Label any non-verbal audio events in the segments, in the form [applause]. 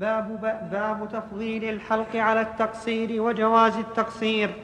باب باب تفضيل الحلق على التقصير وجواز التقصير.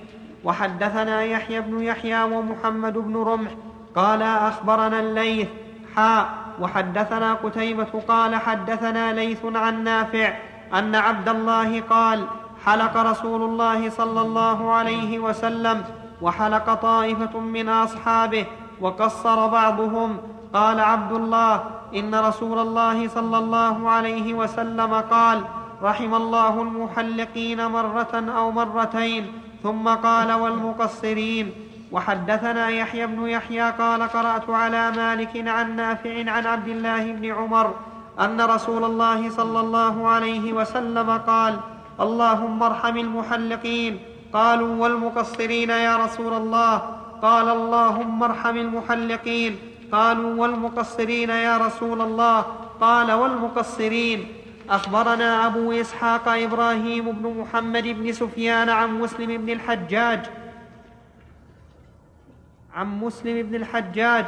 وحدثنا يحيى بن يحيى ومحمد بن رمح قال أخبرنا الليث حاء وحدثنا قتيبة قال حدثنا ليث عن نافع أن عبد الله قال حلق رسول الله صلى الله عليه وسلم وحلق طائفة من أصحابه وقصر بعضهم. قال عبد الله إن رسول الله صلى الله عليه وسلم قال رحم الله المحلقين مرة أو مرتين ثم قال والمقصرين. وحدثنا يحيى بن يحيى قال قرأت على مالك عن نافع عن عبد الله بن عمر أن رسول الله صلى الله عليه وسلم قال اللهم ارحم المحلقين. قالوا والمقصرين يا رسول الله. قال اللهم ارحم المحلقين. قالوا والمقصرين يا رسول الله؟ قال والمقصرين. أخبرنا أبو إسحاق إبراهيم بن محمد بن سفيان عن مسلم بن الحجاج. عن مسلم بن الحجاج.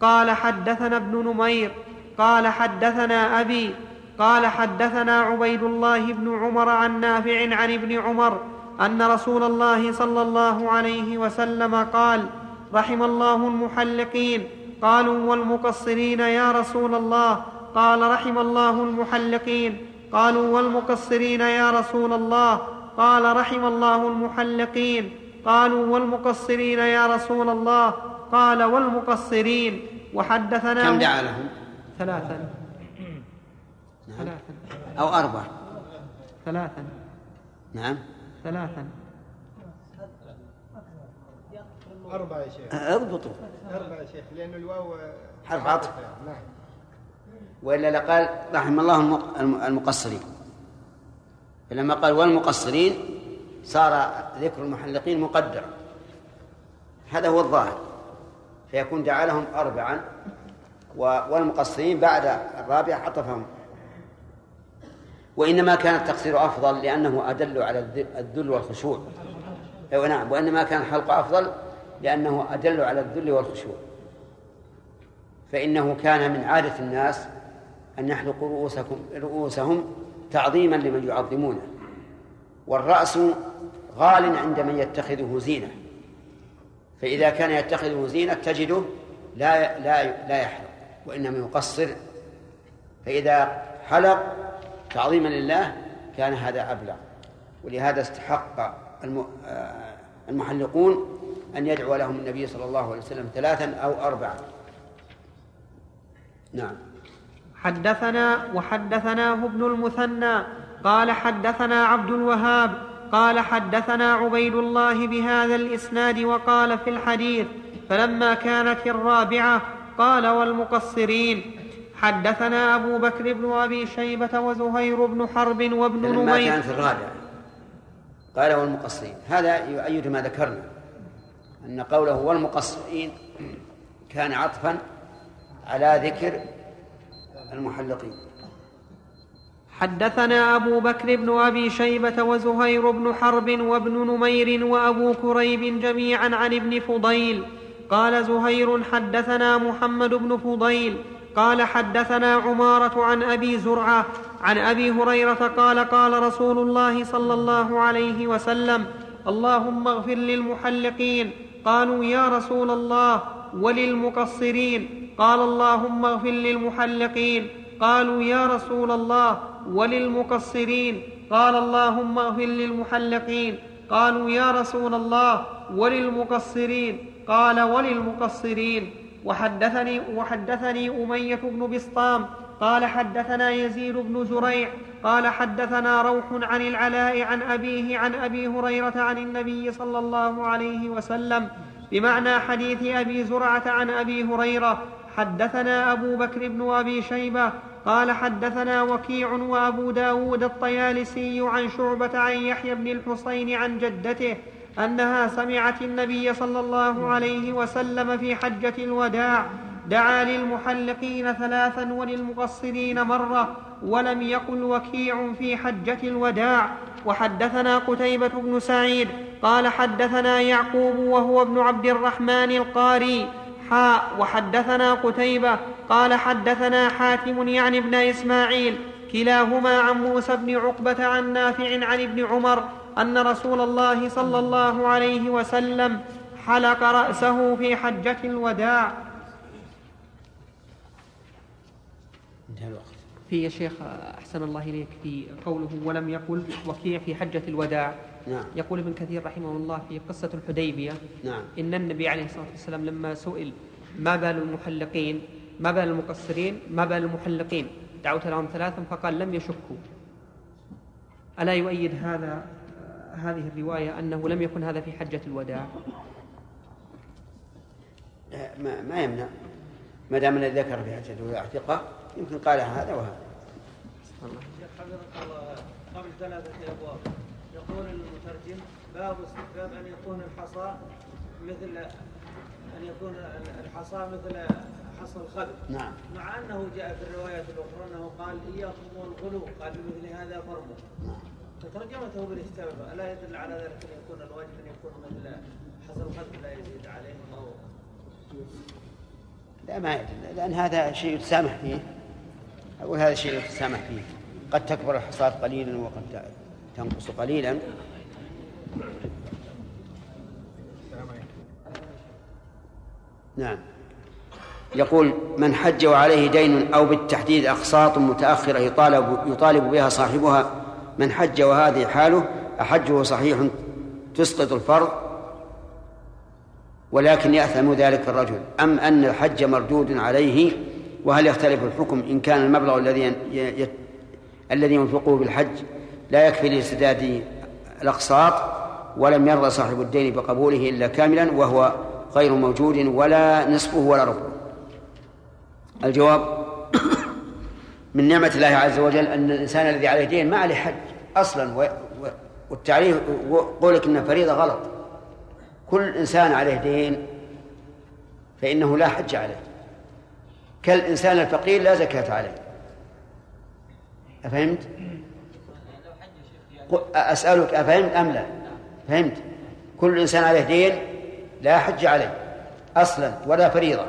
قال حدثنا ابن نمير. قال حدثنا أبي. قال حدثنا عبيد الله بن عمر عن نافع عن ابن عمر أن رسول الله صلى الله عليه وسلم قال رحم الله المحلقين. قالوا والمقصرين يا رسول الله. قال رحم الله المحلقين. قالوا والمقصرين يا رسول الله. قال رحم الله المحلقين. قالوا والمقصرين يا رسول الله. قال والمقصرين. وحدثنا كم دعا لهم؟ ثلاثا. نعم. ثلاثا. أو أربعة. ثلاثا. نعم. ثلاثا. أربعة يا شيخ. اضبطوا. أربعة يا شيخ لأن الواو حرف عطف. نعم. وإلا لقال رحم الله المقصرين. فلما قال والمقصرين صار ذكر المحلقين مقدر هذا هو الظاهر. فيكون جعلهم أربعا والمقصرين بعد الرابعة عطفهم. وإنما كان التقصير أفضل لأنه أدل على الذل والخشوع. أيوة نعم وإنما كان الحلق أفضل لأنه أدل على الذل والخشوع. فإنه كان من عادة الناس أن يحلقوا رؤوسكم رؤوسهم تعظيما لمن يعظمونه. والرأس غال عند من يتخذه زينة. فإذا كان يتخذه زينة تجده لا لا لا يحلق وإنما يقصر. فإذا حلق تعظيما لله كان هذا أبلغ. ولهذا استحق آه، المحلقون أن يدعو لهم النبي صلى الله عليه وسلم ثلاثا أو أربعا. نعم. حدثنا وحدثناه ابن المثنى قال حدثنا عبد الوهاب قال حدثنا عبيد الله بهذا الإسناد وقال في الحديث فلما كانت الرابعة قال والمقصرين حدثنا أبو بكر بن أبي شيبة وزهير بن حرب وابن نمير. لما كانت الرابعة. قال والمقصرين هذا يؤيد ما ذكرنا أن قوله والمقصرين كان عطفا على ذكر المحلقين. حدثنا أبو بكر بن أبي شيبة وزهير بن حرب وابن نمير وأبو كريب جميعا عن ابن فضيل. قال زهير حدثنا محمد بن فضيل قال حدثنا عمارة عن أبي زرعة عن أبي هريرة قال قال رسول الله صلى الله عليه وسلم اللهم اغفر للمحلقين. قالوا يا رسول الله وللمقصرين. قال اللهم اغفر للمحلقين. قالوا يا رسول الله وللمقصرين. قال اللهم اغفر للمحلقين. قالوا يا رسول الله وللمقصرين. قال وللمقصرين. وحدثني وحدثني أمية بن بسطام قال حدثنا يزيد بن زريع قال حدثنا روح عن العلاء عن أبيه عن أبي هريرة عن النبي صلى الله عليه وسلم بمعنى حديث أبي زرعة عن أبي هريرة حدثنا أبو بكر بن أبي شيبة قال حدثنا وكيع وأبو داود الطيالسي عن شعبة عن يحيى بن الحصين عن جدته أنها سمعت النبي صلى الله عليه وسلم في حجة الوداع دعا للمحلقين ثلاثا وللمقصرين مرة ولم يقل وكيع في حجة الوداع. وحدثنا قتيبة بن سعيد قال حدثنا يعقوب وهو ابن عبد الرحمن القاري. حاء وحدثنا قتيبة قال حدثنا حاتم يعني ابن إسماعيل كلاهما عن موسى بن عقبة عن نافع عن ابن عمر أن رسول الله صلى الله عليه وسلم حلق رأسه في حجة الوداع. انتهى الوقت. في يا شيخ أحسن الله إليك في قوله ولم يقل وكيع في حجة الوداع. نعم. يقول ابن كثير رحمه الله في قصة الحديبية نعم. إن النبي عليه الصلاة والسلام لما سئل ما بال المحلقين ما بال المقصرين ما بال المحلقين دعوت لهم ثلاثا فقال لم يشكوا. ألا يؤيد هذا هذه الرواية أنه لم يكن هذا في حجة الوداع. لا، ما, ما يمنع. ما دام الذي ذكر في حجة الوداع ثقة يمكن قال هذا وهذا. سبحان الله. شيخ حفظك الله قبل ثلاثة أبواب يقول المترجم باب استحباب أن يكون الحصى مثل أن يكون الحصى مثل حصى الخلق. نعم. مع أنه جاء في الروايات الأخرى أنه قال إياكم والغلو. قال بمثل هذا فرموا. فترجمته بالاستباب ألا يدل على ذلك أن يكون الواجب أن يكون مثل حصى الخلق لا يزيد عليه أو لا ما يدل. لأن هذا شيء يتسامح فيه. أقول هذا شيء يتسامح فيه. قد تكبر الحصاد قليلا وقد تنقص قليلا. نعم. يقول من حج وعليه دين أو بالتحديد أقساط متأخرة يطالب يطالب بها صاحبها من حج وهذه حاله أحجه صحيح تسقط الفرض ولكن يأثم ذلك الرجل. أم أن الحج مردود عليه؟ وهل يختلف الحكم إن كان المبلغ الذي الذي ينفقه بالحج لا يكفي لسداد الأقساط ولم يرضى صاحب الدين بقبوله إلا كاملا وهو غير موجود ولا نصفه ولا ربعه. الجواب من نعمة الله عز وجل أن الإنسان الذي عليه دين ما عليه حج أصلا. والتعريف وقولك إنه فريضة غلط كل إنسان عليه دين فإنه لا حج عليه كالإنسان الفقير لا زكاة عليه أفهمت؟ أسألك أفهمت أم لا؟ فهمت؟ كل إنسان عليه دين لا حج عليه أصلا ولا فريضة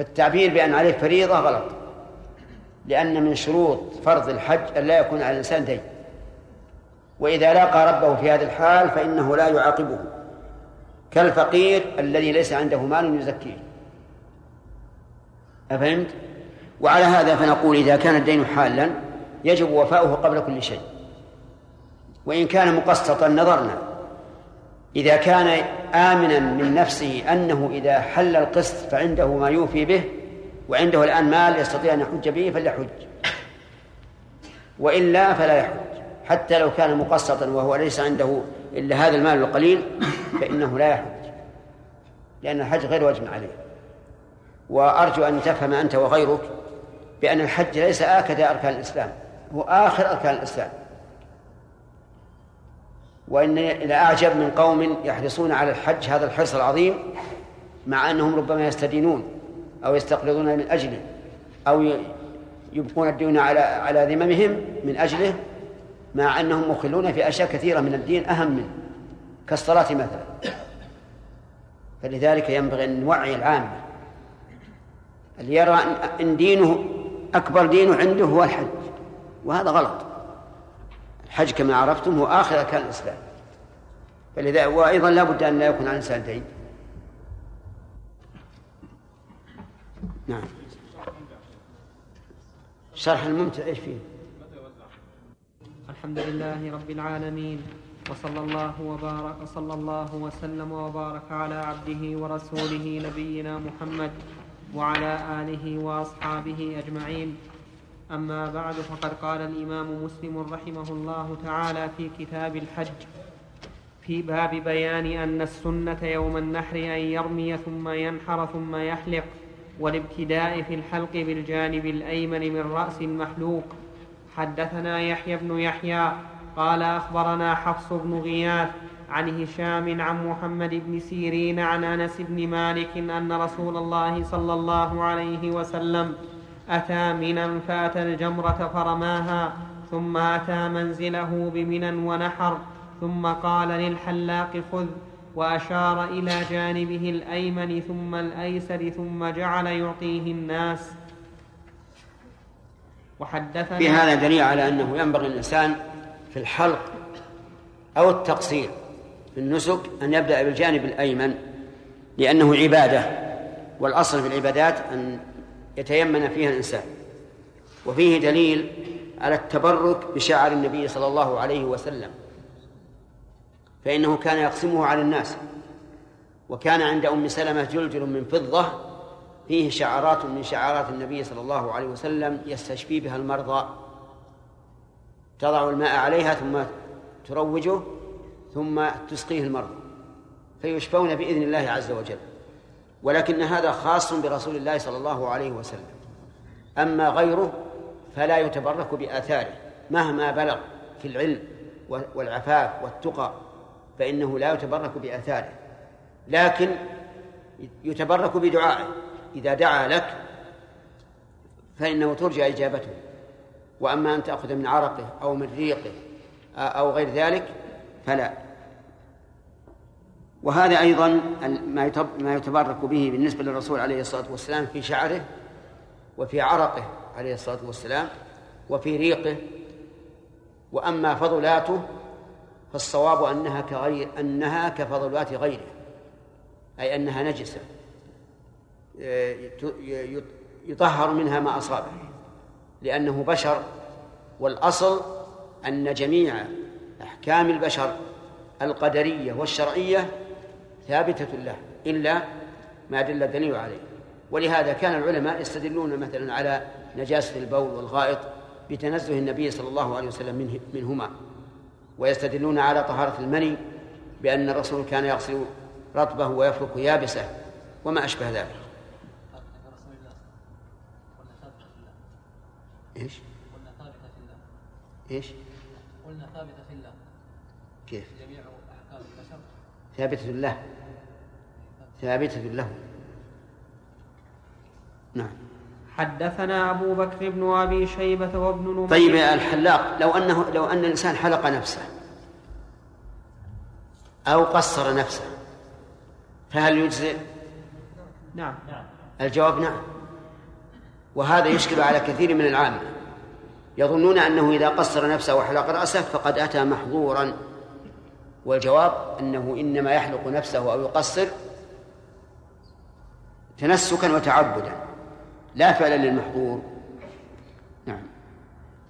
فالتعبير بأن عليه فريضة غلط. لأن من شروط فرض الحج أن لا يكون على الإنسان دين. وإذا لاقى ربه في هذه الحال فإنه لا يعاقبه. كالفقير الذي ليس عنده مال يزكيه. أفهمت؟ وعلى هذا فنقول إذا كان الدين حالا يجب وفاؤه قبل كل شيء. وإن كان مقسطا نظرنا. إذا كان آمنا من نفسه أنه إذا حل القسط فعنده ما يوفي به وعنده الآن مال يستطيع أن يحج به فليحج وإلا فلا يحج. حتى لو كان مقسطا وهو ليس عنده إلا هذا المال القليل فإنه لا يحج. لأن الحج غير واجب عليه. وأرجو أن تفهم أنت وغيرك بأن الحج ليس آكد أركان الإسلام. هو آخر أركان الإسلام. وإن لأعجب من قوم يحرصون على الحج هذا الحرص العظيم مع أنهم ربما يستدينون أو يستقرضون من أجله أو يبقون الدين على على ذممهم من أجله مع أنهم مخلون في أشياء كثيرة من الدين أهم منه كالصلاة مثلا. فلذلك ينبغي أن نوعي العامة اللي يرى أن دينه أكبر دينه عنده هو الحج وهذا غلط. الحج كما عرفتم هو آخر أركان الإسلام. فلذا وأيضا لا بد أن لا يكون على الإنسان دين نعم. شرح الممتع إيش فيه؟ الحمد لله رب العالمين وصلى الله وبارك صلى الله وسلم وبارك على عبده ورسوله نبينا محمد وعلى آله وأصحابه أجمعين. أما بعد فقد قال الإمام مسلم رحمه الله تعالى في كتاب الحج. في باب بيان أن السنة يوم النحر أن يرمي ثم ينحر ثم يحلق والابتداء في الحلق بالجانب الأيمن من رأس المحلوق حدثنا يحيى بن يحيى قال أخبرنا حفص بن غياث عن هشام عن محمد بن سيرين عن أنس بن مالك أن رسول الله صلى الله عليه وسلم أتى منا فأتى الجمرة فرماها ثم أتى منزله بمنى ونحر. ثم قال للحلاق خذ وأشار إلى جانبه الأيمن ثم الأيسر ثم جعل يعطيه الناس. وحدثنا في هذا دليل على أنه ينبغي الإنسان في الحلق أو التقصير في النسك أن يبدأ بالجانب الأيمن لأنه عبادة والأصل في العبادات أن يتيمن فيها الإنسان. وفيه دليل على التبرك بشعر النبي صلى الله عليه وسلم. فإنه كان يقسمه على الناس. وكان عند أم سلمة جلجل من فضة فيه شعرات من شعارات النبي صلى الله عليه وسلم يستشفي بها المرضى. تضع الماء عليها ثم تروجه ثم تسقيه المرضى. فيشفون بإذن الله عز وجل. ولكن هذا خاص برسول الله صلى الله عليه وسلم. أما غيره فلا يتبرك بآثاره مهما بلغ في العلم والعفاف والتقى. فإنه لا يتبرك بآثاره لكن يتبرك بدعائه. إذا دعا لك فإنه ترجى إجابته. وأما أن تأخذ من عرقه أو من ريقه أو غير ذلك فلا. وهذا أيضا ما يتبرك به بالنسبة للرسول عليه الصلاة والسلام في شعره وفي عرقه عليه الصلاة والسلام وفي ريقه. وأما فضلاته فالصواب أنها كغير أنها كفضلات غيره أي أنها نجسة يطهر منها ما أصابه لأنه بشر والأصل أن جميع أحكام البشر القدرية والشرعية ثابتة له إلا ما دل الدليل عليه. ولهذا كان العلماء يستدلون مثلا على نجاسة البول والغائط بتنزه النبي صلى الله عليه وسلم منه منهما. ويستدلون على طهارة المني بأن الرسول كان يغسل رطبه ويفرك يابسه وما أشبه ذلك إيش؟ قلنا ثابتة في الله إيش؟ قلنا ثابتة في الله كيف؟ جميع أحكام البشر ثابتة له ثابتة له نعم حدثنا أبو بكر بن أبي شيبة وابن نمير. طيب الحلاق لو أنه لو أن الإنسان حلق نفسه أو قصر نفسه فهل يجزئ؟ نعم. الجواب نعم. وهذا يشكل على كثير من العامة يظنون أنه إذا قصر نفسه وحلق رأسه فقد أتى محظورا. والجواب أنه إنما يحلق نفسه أو يقصر تنسكا وتعبدا. لا فعلا للمحظور. نعم.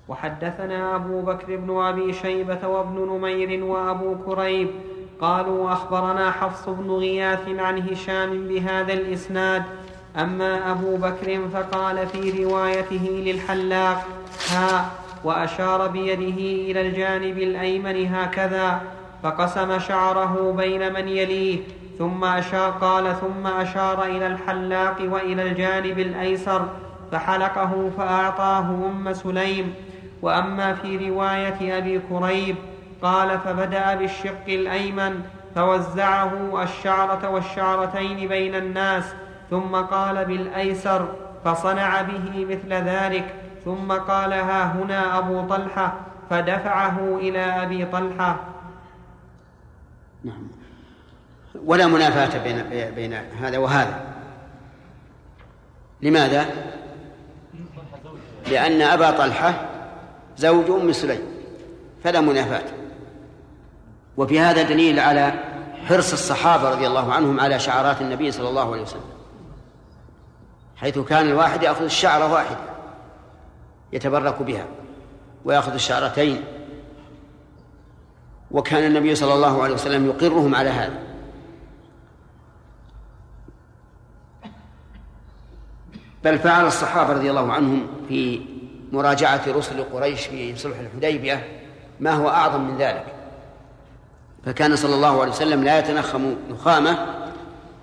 وحدثنا أبو بكر بن أبي شيبة وابن نمير وأبو كريب قالوا أخبرنا حفص بن غياث عن هشام بهذا الإسناد أما أبو بكر فقال في روايته للحلاق ها وأشار بيده إلى الجانب الأيمن هكذا فقسم شعره بين من يليه. ثم أشار قال ثم أشار إلى الحلاق وإلى الجانب الأيسر فحلقه فأعطاه أم سليم. وأما في رواية أبي كريب قال فبدأ بالشق الأيمن فوزعه الشعرة والشعرتين بين الناس ثم قال بالأيسر فصنع به مثل ذلك ثم قال ها هنا أبو طلحة فدفعه إلى أبي طلحة. نعم. ولا منافاة بين بين هذا وهذا. لماذا؟ لأن أبا طلحة زوج أم سليم فلا منافاة. وفي هذا دليل على حرص الصحابة رضي الله عنهم على شعارات النبي صلى الله عليه وسلم. حيث كان الواحد يأخذ الشعرة واحدة يتبرك بها ويأخذ الشعرتين. وكان النبي صلى الله عليه وسلم يقرهم على هذا. بل فعل الصحابة رضي الله عنهم في مراجعة رسل قريش في صلح الحديبية ما هو أعظم من ذلك فكان صلى الله عليه وسلم لا يتنخم نخامة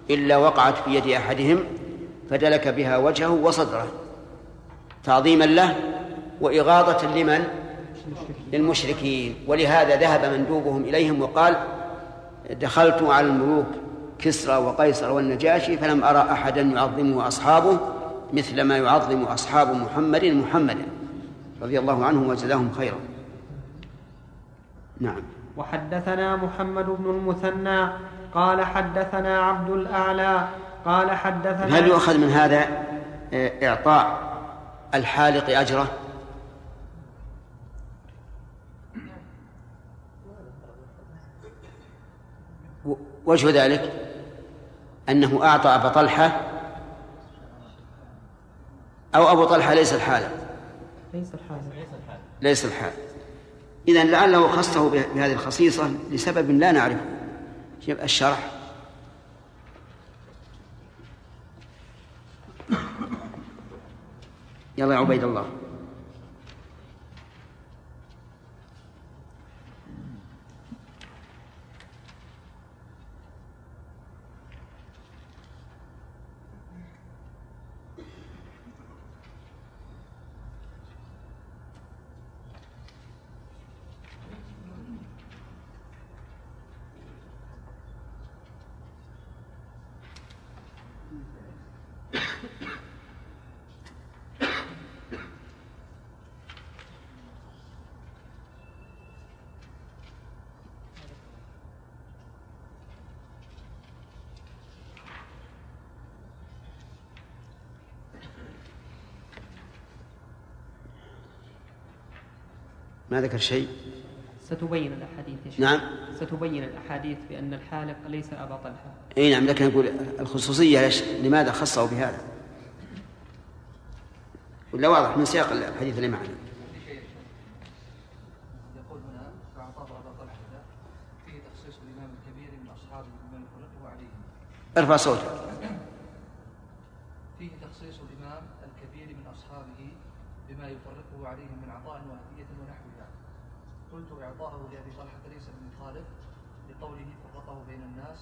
إلا وقعت في يد أحدهم فدلك بها وجهه وصدره تعظيما له وإغاظة لمن؟ للمشركين ولهذا ذهب مندوبهم إليهم وقال دخلت على الملوك كسرى وقيصر والنجاشي فلم أرى أحدا يعظمه أصحابه مثل ما يعظم أصحاب محمد محمدا رضي الله عنهم وجزاهم خيرا. نعم. وحدثنا محمد بن المثنى قال حدثنا عبد الأعلى قال حدثنا هل يؤخذ من هذا آه، إعطاء الحالق أجره؟ وجه ذلك أنه أعطى أبا طلحة أو أبو طلحة ليس الحالة ليس الحال. ليس الحال. إذا لعله خصه به- بهذه الخصيصة لسبب لا نعرفه. الشرح. يلا يا عبيد الله. ما ذكر شيء؟ ستبين الأحاديث يا شيخ. نعم. ستبين الأحاديث بأن الحالق ليس أبا طلحة. إي نعم لكن نقول الخصوصية ليش؟ لماذا خصه بهذا؟ ولا واضح من سياق الحديث اللي معنا. يقول هنا فأعطاه أبا طلحة فيه تخصيص الإمام الكبير من أصحابه بما يفرقه عليهم ارفع صوتك فيه تخصيص الإمام الكبير من أصحابه بما يفرقه عليهم من عطاء وهدية ونحوها قلت إعطاءه لأبي طلحة ليس بمخالف لقوله فرقه بين الناس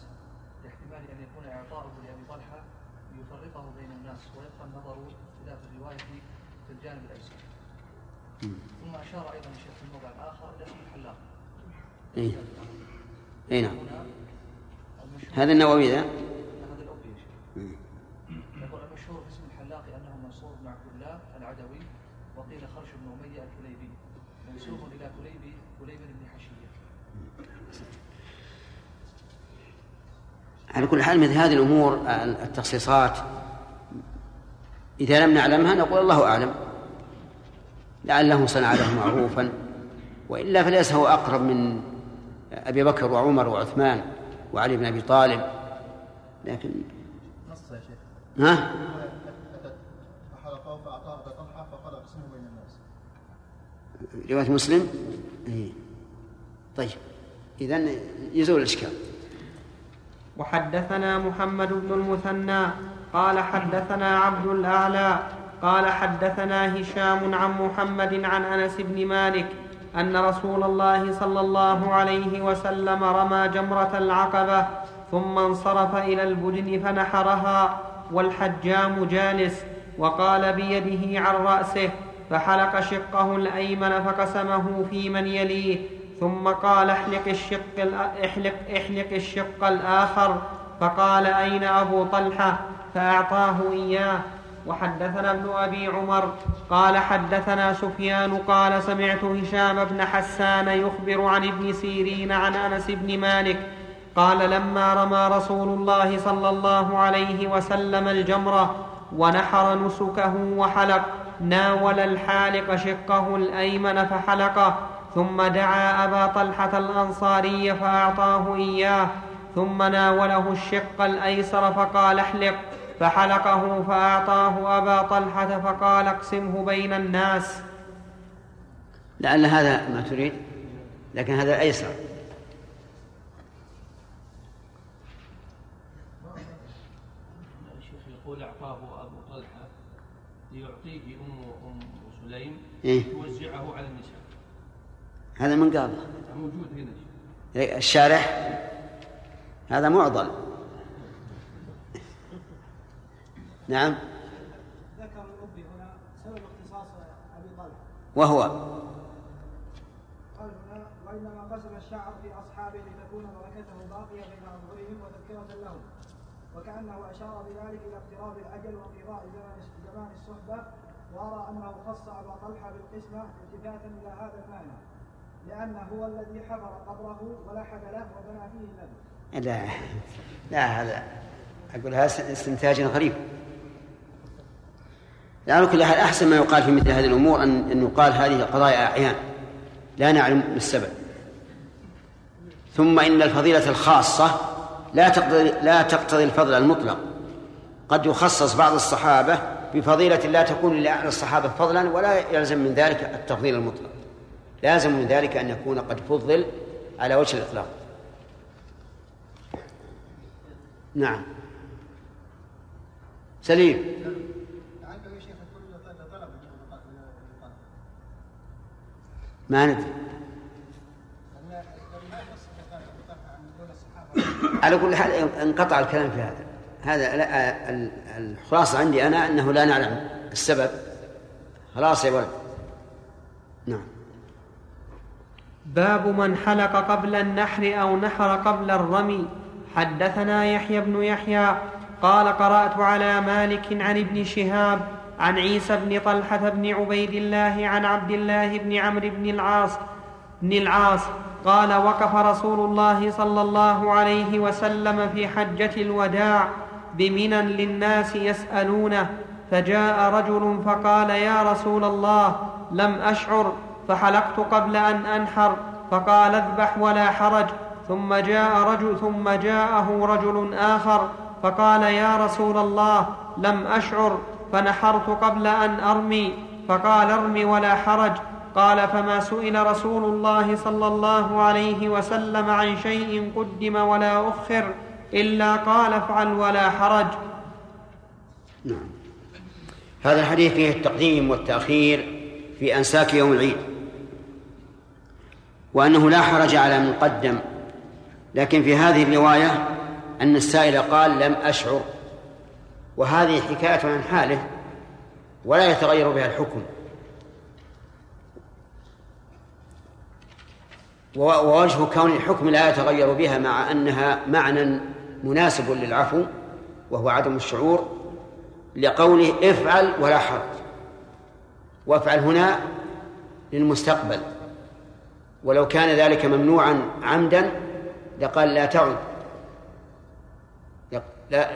لاحتمال أن يكون إعطاؤه لأبي طلحة ليفرقه بين الناس ويبقى النظر خلاف الرواية في الجانب الأيسر. ثم أشار أيضا الشيخ في الموضع الآخر إلى اسم الحلاق اي اي نعم. هذا النووي ذا؟ هذا الأوبي يا شيخ. يقول المشهور باسم الحلاق أنه منصور بن عبد الله العدوي وقيل خرش بن أمية الكليبي. منسوب إلى كليبي كليب بن حشية. على كل حال مثل هذه الأمور التخصيصات إذا لم نعلمها نقول الله أعلم. لعله صنع له معروفا. وإلا فليس هو أقرب من أبي بكر وعمر وعثمان وعلي بن أبي طالب. لكن نص يا شيخ. ها؟ رواية مسلم؟ إيه. طيب. اذا يزول الإشكال. وحدثنا محمد بن المثنى قال حدثنا عبد الأعلى قال حدثنا هشام عن محمد عن أنس بن مالك أن رسول الله صلى الله عليه وسلم رمى جمرة العقبة ثم انصرف إلى البدن فنحرها والحجام جالس وقال بيده عن رأسه فحلق شقه الأيمن فقسمه في من يليه ثم قال احلق الشق احلق احلق الشق الآخر. فقال أين أبو طلحة؟ فأعطاه إياه. وحدثنا ابن أبي عمر. قال حدثنا سفيان. قال سمعت هشام بن حسان يخبر عن ابن سيرين عن أنس بن مالك. قال لما رمى رسول الله صلى الله عليه وسلم الجمرة ونحر نسكه وحلق ناول الحالق شقه الأيمن فحلقه. ثم دعا أبا طلحة الأنصاري فأعطاه إياه ثم ناوله الشق الأيسر فقال احلق فحلقه فأعطاه أبا طلحة فقال اقسمه بين الناس لعل هذا ما تريد لكن هذا ايسر الشيخ يقول أعطاه أبو طلحة ليعطيه ام أم سليم إيه؟ توزعه على هذا من قابل موجود هنا. الشارح؟ هذا معضل. نعم. ذكر الأبي هنا سبب اختصاص أبي طلحة وهو؟ قال هنا وإنما قسم الشعر في أصحابه لتكون بركته باقية بين أظهرهم وتذكرة لهم. وكأنه أشار بذلك إلى اقتراب الأجل وانقضاء زمان زمان الصحبة وأرى أنه خص أبا طلحة بالقسمة التفاتا إلى هذا المعنى. لأنه هو الذي قبره له وبنى فيه لا لا هذا أقول هذا استنتاج غريب. على كل حال أحسن ما يقال في مثل هذه الأمور أن أن يقال هذه قضايا أعيان. لا نعلم السبب ثم إن الفضيلة الخاصة لا تقتضي لا تقتضي الفضل المطلق. قد يخصص بعض الصحابة بفضيلة لا تكون لأعلى الصحابة فضلا ولا يلزم من ذلك التفضيل المطلق. لازم من ذلك أن يكون قد فضل على وجه الإطلاق. نعم. سليم. ما ندري. على كل حال انقطع الكلام في هذا. هذا لا ال- الخلاصة عندي أنا أنه لا نعلم السبب. خلاص يا ولد نعم باب من حلق قبل النحر أو نحر قبل الرمي. حدثنا يحيى بن يحيى قال قرأت على مالك عن ابن شهاب عن عيسى بن طلحة بن عبيد الله عن عبد الله بن عمرو بن العاص بن العاص قال وقف رسول الله صلى الله عليه وسلم في حجة الوداع بمنى للناس يسألونه فجاء رجل فقال يا رسول الله لم أشعر. فحلقت قبل أن أنحر فقال اذبح ولا حرج. ثم جاء رجل ثم جاءه رجل آخر فقال يا رسول الله لم أشعر فنحرت قبل أن أرمي. فقال ارم ولا حرج. قال فما سئل رسول الله صلى الله عليه وسلم عن شيء قدم ولا أخر إلا قال افعل ولا حرج. نعم. هذا الحديث فيه التقديم والتأخير في أنساك يوم العيد. وأنه لا حرج على من قدم لكن في هذه الرواية أن السائل قال لم أشعر. وهذه حكاية عن حاله ولا يتغير بها الحكم. ووجه كون الحكم لا يتغير بها مع أنها معنى مناسب للعفو وهو عدم الشعور لقوله افعل ولا حرج. وافعل هنا للمستقبل. ولو كان ذلك ممنوعا عمدا لقال لا تعد.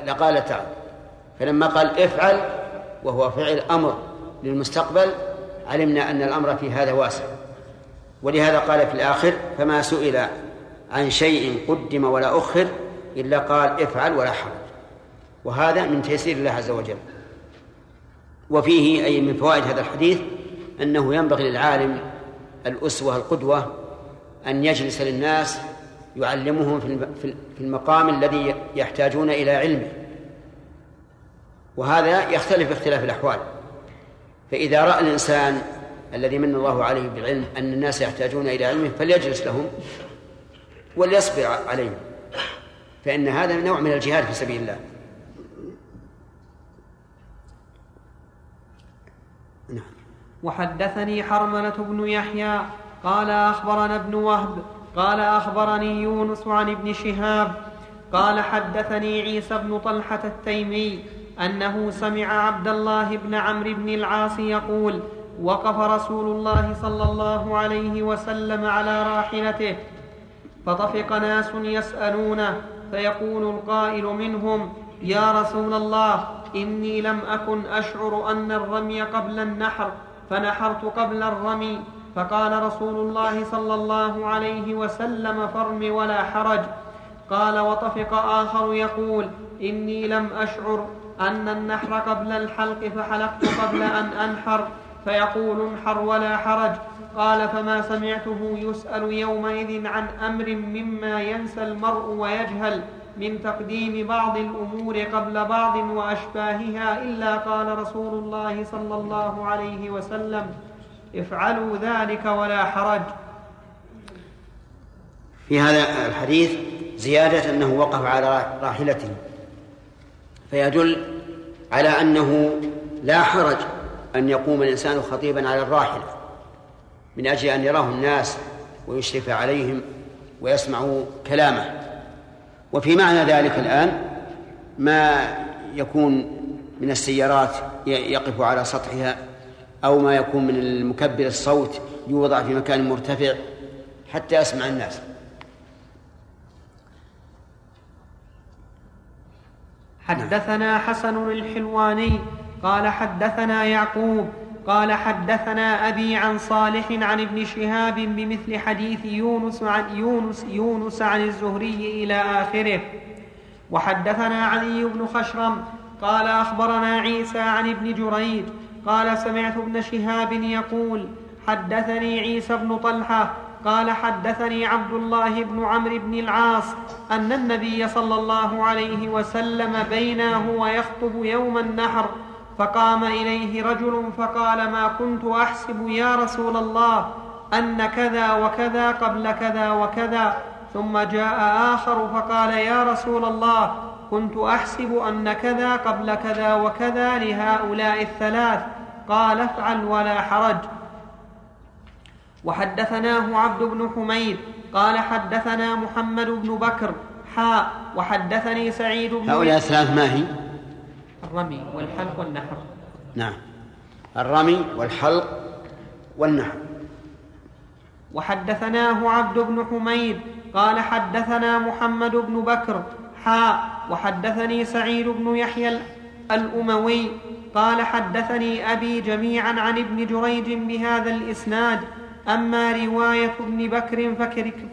لقال لا تعد. فلما قال افعل وهو فعل أمر للمستقبل علمنا أن الأمر في هذا واسع. ولهذا قال في الآخر فما سئل عن شيء قدم ولا أخر إلا قال افعل ولا حرج. وهذا من تيسير الله عز وجل. وفيه أي من فوائد هذا الحديث أنه ينبغي للعالم الأسوة القدوة أن يجلس للناس يعلمهم في المقام الذي يحتاجون إلى علمه. وهذا يختلف باختلاف الأحوال. فإذا رأى الإنسان الذي من الله عليه بالعلم أن الناس يحتاجون إلى علمه فليجلس لهم وليصبر عليهم. فإن هذا نوع من الجهاد في سبيل الله. وحدثني حرملة بن يحيى قال أخبرنا ابن وهب قال أخبرني يونس عن ابن شهاب قال حدثني عيسى بن طلحة التيمي أنه سمع عبد الله بن عمرو بن العاص يقول وقف رسول الله صلى الله عليه وسلم على راحلته فطفق ناس يسألونه فيقول القائل منهم يا رسول الله إني لم أكن أشعر أن الرمي قبل النحر فنحرت قبل الرمي فقال رسول الله صلى الله عليه وسلم فارم ولا حرج. قال وطفق آخر يقول إني لم أشعر أن النحر قبل الحلق فحلقت قبل أن أنحر. فيقول انحر ولا حرج. قال فما سمعته يسأل يومئذ عن أمر مما ينسى المرء ويجهل. من تقديم بعض الأمور قبل بعض وأشباهها إلا قال رسول الله صلى الله عليه وسلم افعلوا ذلك ولا حرج. في هذا الحديث زيادة أنه وقف على راحلته فيدل على أنه لا حرج أن يقوم الإنسان خطيبا على الراحلة من أجل أن يراه الناس ويشرف عليهم ويسمعوا كلامه. وفي معنى ذلك الآن ما يكون من السيارات يقف على سطحها أو ما يكون من المكبر الصوت يوضع في مكان مرتفع حتى يسمع الناس. حدثنا حسن الحلواني قال حدثنا يعقوب قال حدثنا أبي عن صالح عن ابن شهاب بمثل حديث يونس عن يونس يونس عن الزهري إلى آخره. وحدثنا علي بن خشرم قال أخبرنا عيسى عن ابن جريج قال سمعت ابن شهاب يقول حدثني عيسى بن طلحة قال حدثني عبد الله بن عمرو بن العاص أن النبي صلى الله عليه وسلم بينا هو يخطب يوم النحر فقام إليه رجل فقال ما كنت أحسب يا رسول الله أن كذا وكذا قبل كذا وكذا ثم جاء آخر فقال يا رسول الله كنت أحسب أن كذا قبل كذا وكذا لهؤلاء الثلاث قال افعل ولا حرج وحدثناه عبد بن حميد قال حدثنا محمد بن بكر حاء وحدثني سعيد بن هؤلاء الثلاث ما هي؟ الرمي والحلق والنحر. نعم. الرمي والحلق والنحر. وحدثناه عبد بن حميد قال حدثنا محمد بن بكر حاء وحدثني سعيد بن يحيى الأموي قال حدثني أبي جميعا عن ابن جريج بهذا الإسناد أما رواية ابن بكر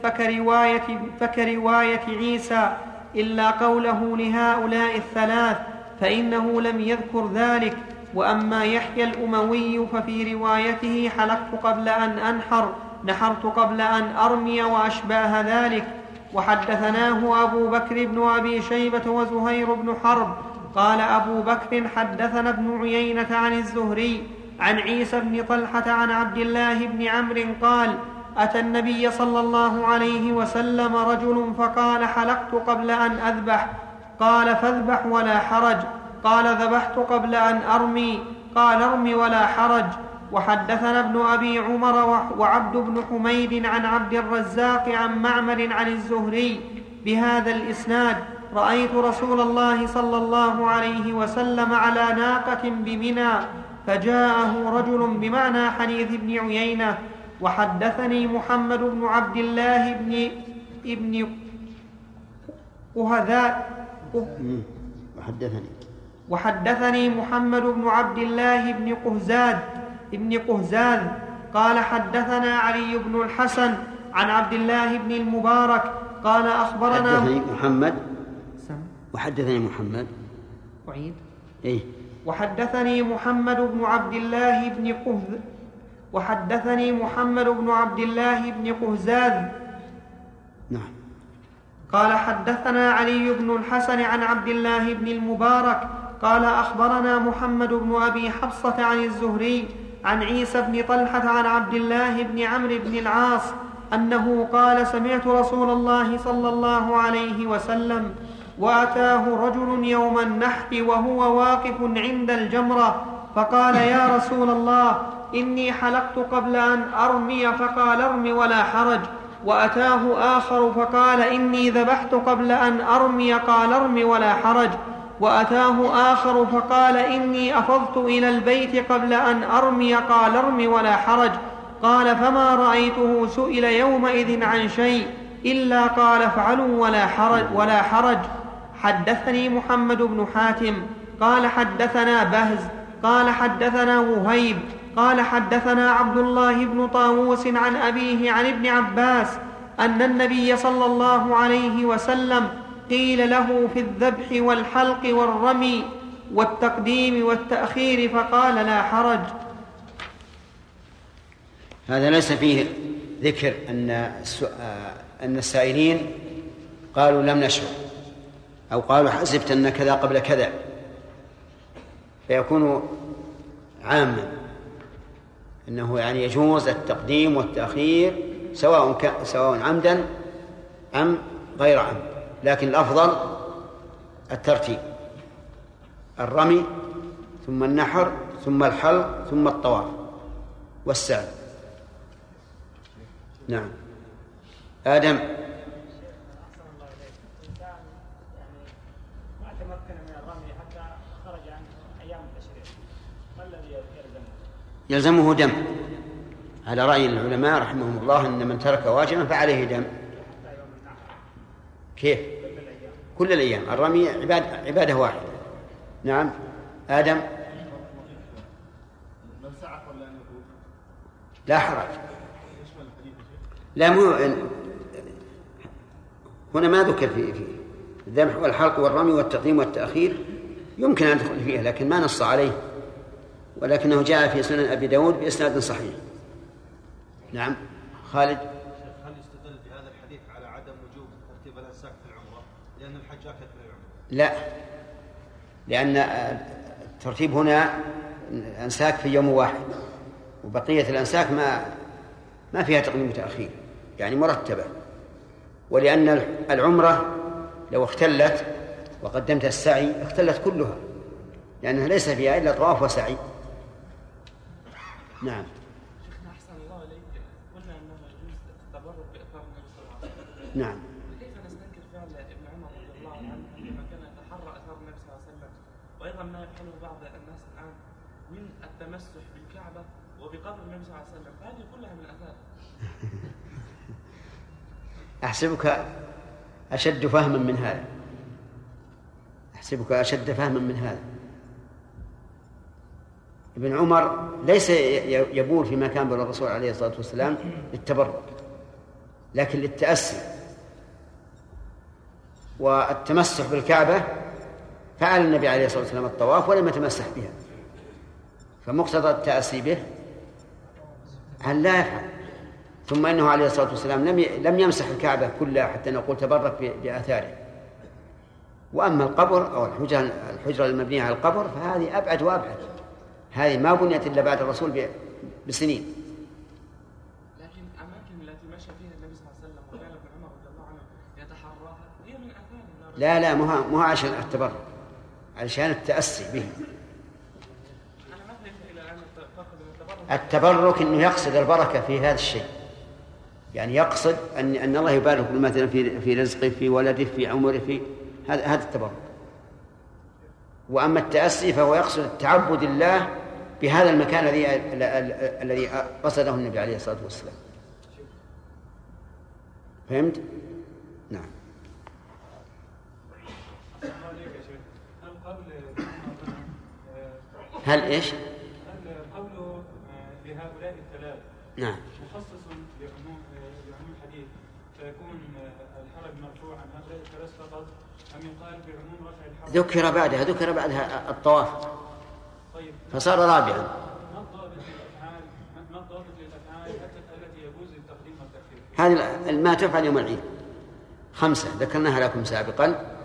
فكرواية, فكرواية عيسى إلا قوله لهؤلاء الثلاث فإنه لم يذكر ذلك. وأما يحيى الأموي ففي روايته حلقت قبل أن أنحر نحرت قبل أن أرمي وأشباه ذلك. وحدثناه أبو بكر بن أبي شيبة وزهير بن حرب. قال أبو بكر حدثنا ابن عيينة عن الزهري عن عيسى بن طلحة عن عبد الله بن عمرو قال أتى النبي صلى الله عليه وسلم رجل فقال حلقت قبل أن أذبح. قال فاذبح ولا حرج. قال ذبحت قبل أن أرمي. قال ارم ولا حرج. وحدثنا ابن أبي عمر وعبد بن حميد عن عبد الرزاق عن معمر عن الزهري. بهذا الإسناد رأيت رسول الله صلى الله عليه وسلم على ناقة بمنى فجاءه رجل بمعنى حديث ابن عيينة. وحدثني محمد بن عبد الله بن ابن قهذاء. وحدثني. وحدثني محمد بن عبد الله بن قهزاد ابن قهزاذ قال حدثنا علي بن الحسن عن عبد الله بن المبارك. قال أخبرنا حدثني محمد. وحدثني محمد. أعيد. إيه. وحدثني محمد بن عبد الله بن قهز وحدثني محمد بن عبد الله بن قهزاذ قال حدثنا علي بن الحسن عن عبد الله بن المبارك قال أخبرنا محمد بن أبي حفصة عن الزهري عن عيسى بن طلحة عن عبد الله بن عمرو بن العاص أنه قال سمعت رسول الله صلى الله عليه وسلم وأتاه رجل يوم النحر وهو واقف عند الجمرة فقال يا رسول الله إني حلقت قبل أن أرمي فقال ارم ولا حرج وأتاه آخر فقال إني ذبحت قبل أن أرمي قال ارم ولا حرج. وأتاه آخر فقال إني أفضت إلى البيت قبل أن أرمي قال ارم ولا حرج. قال فما رأيته سئل يومئذ عن شيء إلا قال افعلوا ولا حرج ولا حرج. حدثني محمد بن حاتم قال حدثنا بهز قال حدثنا وهيب قال حدثنا عبد الله بن طاووس عن أبيه عن ابن عباس أن النبي صلى الله عليه وسلم قيل له في الذبح والحلق والرمي والتقديم والتأخير فقال لا حرج. هذا ليس فيه ذكر أن أن السائلين قالوا لم نشعر أو قالوا حسبت أن كذا قبل كذا. فيكون عاما. أنه يعني يجوز التقديم والتأخير سواء سواء عمدا أم غير عمد. لكن الأفضل الترتيب الرمي ثم النحر ثم الحلق ثم الطواف والسعي. نعم. آدم. يلزمه دم. على رأي العلماء رحمهم الله أن من ترك واجبا فعليه دم. كيف؟ كل الأيام. الرمي عباد عبادة واحدة. نعم. آدم. لا حرج. لا مو هنا ما ذكر في, في الذبح والحلق والرمي والتقديم والتأخير. يمكن أن تدخل فيها لكن ما نص عليه. ولكنه جاء في سنن أبي داود بإسناد صحيح. نعم. خالد؟ هل يستدل بهذا الحديث على عدم وجوب ترتيب الأنساك في العمرة؟ لأن الحج اكد في العمرة. لا. لأن الترتيب هنا الأنساك في يوم واحد وبقية الأنساك ما ما فيها تقديم وتأخير يعني مرتبة. ولأن العمرة لو اختلت وقدمت السعي اختلت كلها لأنها ليس فيها إلا طواف وسعي. نعم. شيخنا أحسن الله إليك. قلنا أنه يجوز التبرك باثار النبي صلى الله عليه وسلم. نعم. كيف نستنكر فعل ابن عمر رضي الله عنه عندما كان يتحرى اثار النبي صلى الله عليه وسلم؟ وأيضا ما يفعله بعض الناس الآن من التمسح بالكعبة وبقبر النبي صلى الله عليه وسلم. هذه كلها من الأثار. [laughs] أحسبك أشد فهما من هذا. أحسبك أشد فهما من هذا. ابن عمر ليس يبول في مكان بر الرسول عليه الصلاة والسلام للتبرك لكن للتأسي والتمسح بالكعبة فعل النبي عليه الصلاة والسلام الطواف ولم يتمسح بها. فمقتضى التأسي به أن لا يفعل. ثم إنه عليه الصلاة والسلام لم لم يمسح الكعبة كلها حتى نقول تبرك بآثاره. وأما القبر أو الحجره الحجرة المبنية على القبر فهذه أبعد وأبعد. هذه ما بنيت إلا بعد الرسول بسنين. لكن الاماكن التي مشى فيها النبي صلى الله عليه وسلم وكان ابن عمر رضي الله عنه يتحراها هي من أثار لا لا مو مو عشان التبرك عشان التأسي به. التبرك إنه يقصد البركة في هذا الشيء. يعني يقصد ان أن الله يبارك مثلا في في رزقه في ولده في عمره في هذا هذا التبرك. وأما التأسي فهو يقصد تعبد الله بهذا المكان الذي الذي قصده النبي عليه الصلاة والسلام فهمت؟ نعم هل إيش؟ هل قوله لهؤلاء الثلاث نعم مخصص لعموم لعموم الحديث فيكون الحرج مرفوع عن هؤلاء الثلاث فقط ام يقال بعموم رفع الحرج ذكر بعدها ذكر بعدها الطواف فصار رابعا. هذه ما تفعل يوم العيد. خمسة. ذكرناها لكم سابقا.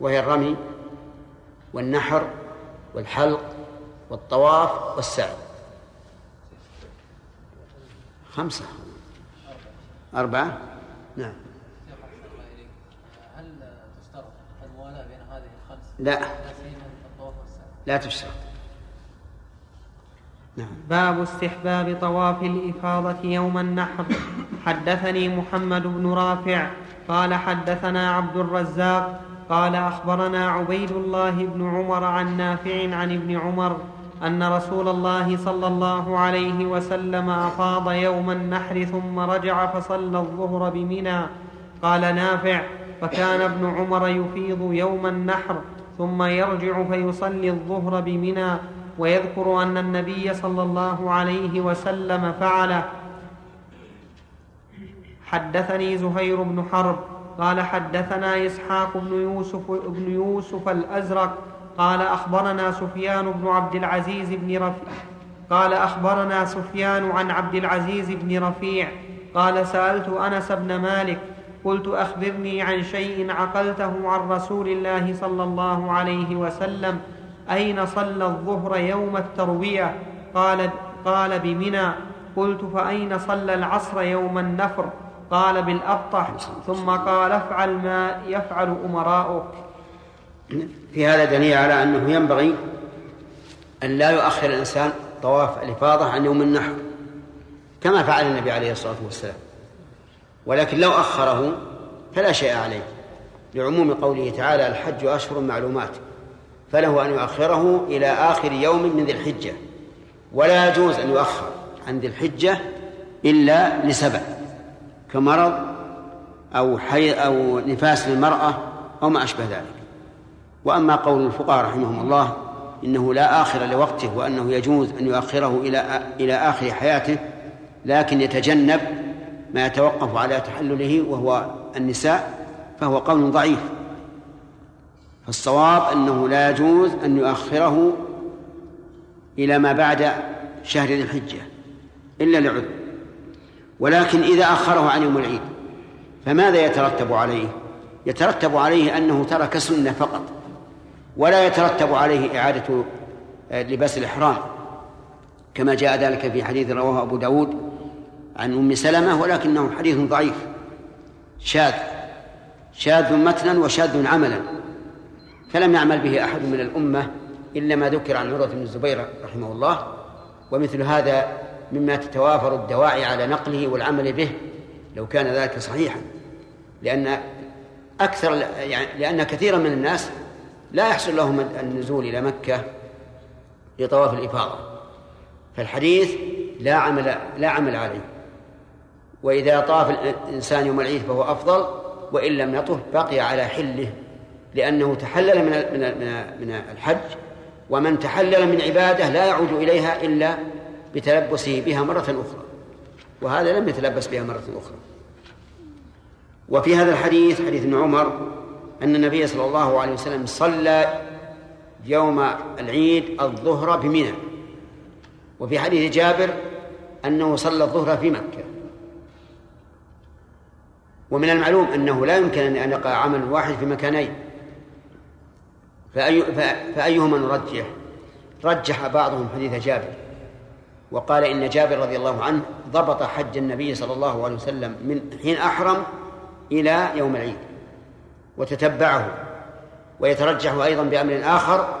وهي الرمي والنحر والحلق والطواف والسعي. خمسة. أربعة. نعم. هل تشترط الموالاة بين هذه الخمس؟ لا. لا تشترط. نعم. باب استحباب طواف الإفاضة يوم النحر. حدثني محمد بن رافع قال حدثنا عبد الرزاق قال أخبرنا عبيد الله بن عمر عن نافع عن ابن عمر أن رسول الله صلى الله عليه وسلم أفاض يوم النحر ثم رجع فصلى الظهر بمنى. قال نافع فكان ابن عمر يفيض يوم النحر ثم يرجع فيصلي الظهر بمنى. ويذكر أن النبي صلى الله عليه وسلم فعله حدثني زهير بن حرب قال حدثنا إسحاق بن يوسف بن يوسف الأزرق قال أخبرنا سفيان بن عبد العزيز بن رفيع قال أخبرنا سفيان عن عبد العزيز بن رفيع قال سألت أنس بن مالك قلت أخبرني عن شيء عقلته عن رسول الله صلى الله عليه وسلم أين صلى الظهر يوم التروية؟ قال قال بمنى. قلت فأين صلى العصر يوم النفر؟ قال بالأبطح. ثم قال افعل ما يفعل أمراؤك. في هذا دليل على أنه ينبغي أن لا يؤخر الإنسان طواف الإفاضة عن يوم النحر كما فعل النبي عليه الصلاة والسلام. ولكن لو أخره فلا شيء عليه لعموم قوله تعالى الحج أشهر معلومات. فله أن يؤخره إلى آخر يوم من ذي الحجة. ولا يجوز أن يؤخر عن ذي الحجة إلا لسبب كمرض أو حي أو نفاس للمرأة أو ما أشبه ذلك. وأما قول الفقهاء رحمهم الله إنه لا آخر لوقته وأنه يجوز أن يؤخره إلى إلى آخر حياته لكن يتجنب ما يتوقف على تحلله وهو النساء فهو قول ضعيف. فالصواب أنه لا يجوز أن يؤخره إلى ما بعد شهر ذي الحجة إلا لعذر ولكن إذا أخره عن يوم العيد فماذا يترتب عليه؟ يترتب عليه أنه ترك سنة فقط ولا يترتب عليه إعادة لباس الإحرام كما جاء ذلك في حديث رواه أبو داود عن أم سلمة ولكنه حديث ضعيف شاذ شاذ متنا وشاذ عملا فلم يعمل به أحد من الأمة إلا ما ذكر عن عروة بن الزبير رحمه الله ومثل هذا مما تتوافر الدواعي على نقله والعمل به لو كان ذلك صحيحا. لأن أكثر يعني لأن كثيرا من الناس لا يحصل لهم النزول إلى مكة لطواف الإفاضة فالحديث لا عمل لا عمل عليه. وإذا طاف الإنسان يوم العيد فهو أفضل وإن لم يطف بقي على حله لأنه تحلل من من من الحج ومن تحلل من عبادة لا يعود إليها إلا بتلبسه بها مرة أخرى. وهذا لم يتلبس بها مرة أخرى. وفي هذا الحديث حديث ابن عمر أن النبي صلى الله عليه وسلم صلى يوم العيد الظهر بمنى. وفي حديث جابر أنه صلى الظهر في مكة. ومن المعلوم أنه لا يمكن أن يقع عمل واحد في مكانين. فأي فأيهما نرجح؟ رجح بعضهم حديث جابر وقال إن جابر رضي الله عنه ضبط حج النبي صلى الله عليه وسلم من حين أحرم إلى يوم العيد وتتبعه ويترجح أيضا بأمر آخر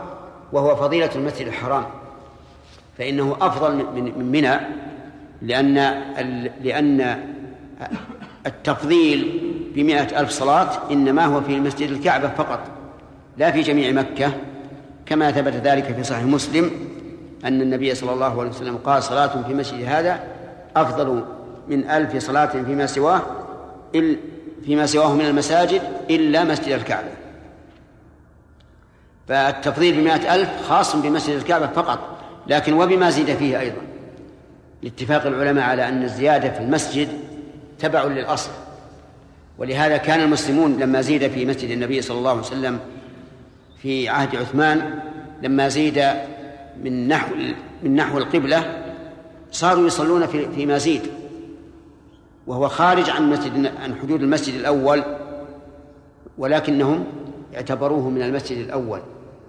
وهو فضيلة المسجد الحرام فإنه أفضل من منى لأن لأن التفضيل بمئة ألف صلاة إنما هو في مسجد الكعبة فقط. لا في جميع مكة كما ثبت ذلك في صحيح مسلم أن النبي صلى الله عليه وسلم قال صلاة في مسجد هذا أفضل من ألف صلاة فيما سواه فيما سواه من المساجد إلا مسجد الكعبة. فالتفضيل بمائة ألف خاص بمسجد الكعبة فقط لكن وبما زيد فيه أيضا. لاتفاق العلماء على أن الزيادة في المسجد تبع للأصل. ولهذا كان المسلمون لما زيد في مسجد النبي صلى الله عليه وسلم في عهد عثمان لما زيد من نحو من نحو القبلة صاروا يصلون في في مزيد وهو خارج عن مسجد عن حدود المسجد الأول ولكنهم اعتبروه من المسجد الأول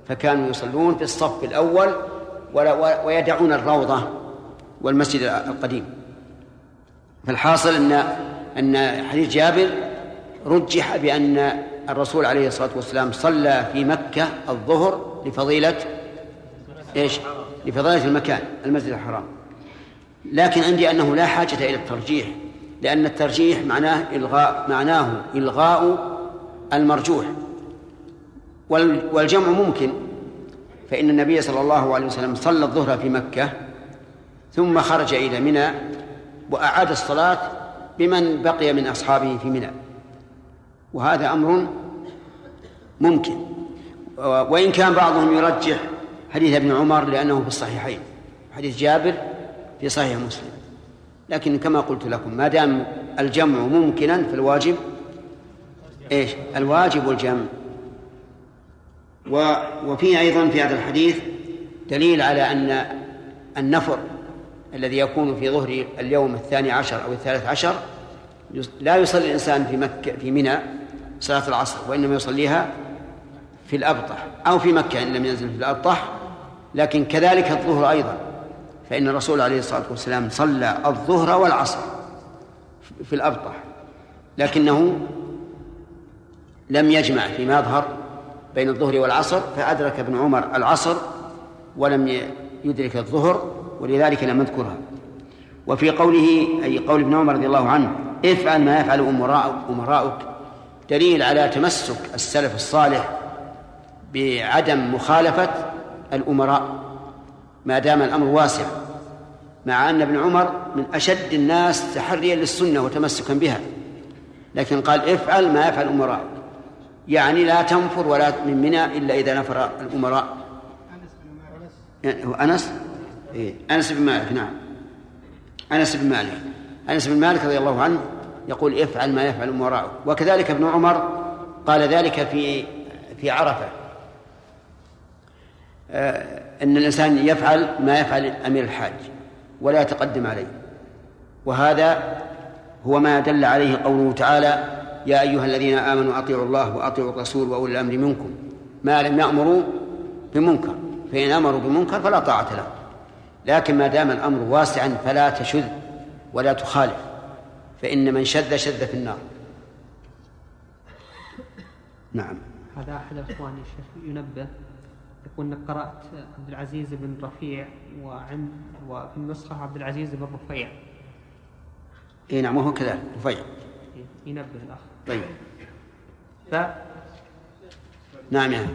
فكانوا يصلون في الصف الأول ويدعون الروضة والمسجد القديم. فالحاصل أن أن حديث جابر رجح بأن الرسول عليه الصلاة والسلام صلى في مكة الظهر لفضيلة إيش؟ لفضيلة المكان المسجد الحرام. لكن عندي أنه لا حاجة إلى الترجيح لأن الترجيح معناه إلغاء معناه إلغاء المرجوح. والجمع ممكن فإن النبي صلى الله عليه وسلم صلى الظهر في مكة ثم خرج إلى منى وأعاد الصلاة بمن بقي من أصحابه في منى. وهذا أمر ممكن. وإن كان بعضهم يرجح حديث ابن عمر لأنه في الصحيحين. حديث جابر في صحيح مسلم. لكن كما قلت لكم ما دام الجمع ممكنا فالواجب إيش؟ الواجب الجمع وفي أيضا في هذا الحديث دليل على أن النفر الذي يكون في ظهر اليوم الثاني عشر أو الثالث عشر لا يصلي الإنسان في مكة في منى صلاة العصر وإنما يصليها في الأبطح أو في مكة إن لم ينزل في الأبطح لكن كذلك الظهر أيضا. فإن الرسول عليه الصلاة والسلام صلى الظهر والعصر في الأبطح لكنه لم يجمع فيما يظهر بين الظهر والعصر فأدرك ابن عمر العصر ولم يدرك الظهر ولذلك لم يذكرها. وفي قوله أي قول ابن عمر رضي الله عنه افعل ما يفعل أمراؤك. دليل على تمسك السلف الصالح بعدم مخالفة الأمراء ما دام الأمر واسع مع أن ابن عمر من أشد الناس تحريا للسنة وتمسكا بها لكن قال افعل ما يفعل الأمراء يعني لا تنفر ولا من منى إلا إذا نفر الأمراء. هو أنس؟ إيه؟ أنس بن مالك نعم. أنس بن مالك. أنس بن مالك رضي الله عنه يقول افعل ما يفعل أمراء وكذلك ابن عمر قال ذلك في في عرفة. آه، أن الإنسان يفعل ما يفعل أمير الحاج ولا يتقدم عليه. وهذا هو ما دل عليه قوله تعالى يا أيها الذين آمنوا أطيعوا الله وأطيعوا الرسول وأولي الأمر منكم. ما لم يأمروا بمنكر. فإن أمروا بمنكر فلا طاعة لهم لكن ما دام الأمر واسعا فلا تشذ ولا تخالف. فإن من شذ شذ في النار. نعم. هذا أحد إخواني الشيخ ينبه يقول إنك قرأت عبد العزيز بن رفيع وعند وفي النسخة عبد العزيز بن رفيع. إي نعم وهو كذلك رفيع. ينبه الأخ. طيب. ف نعم يا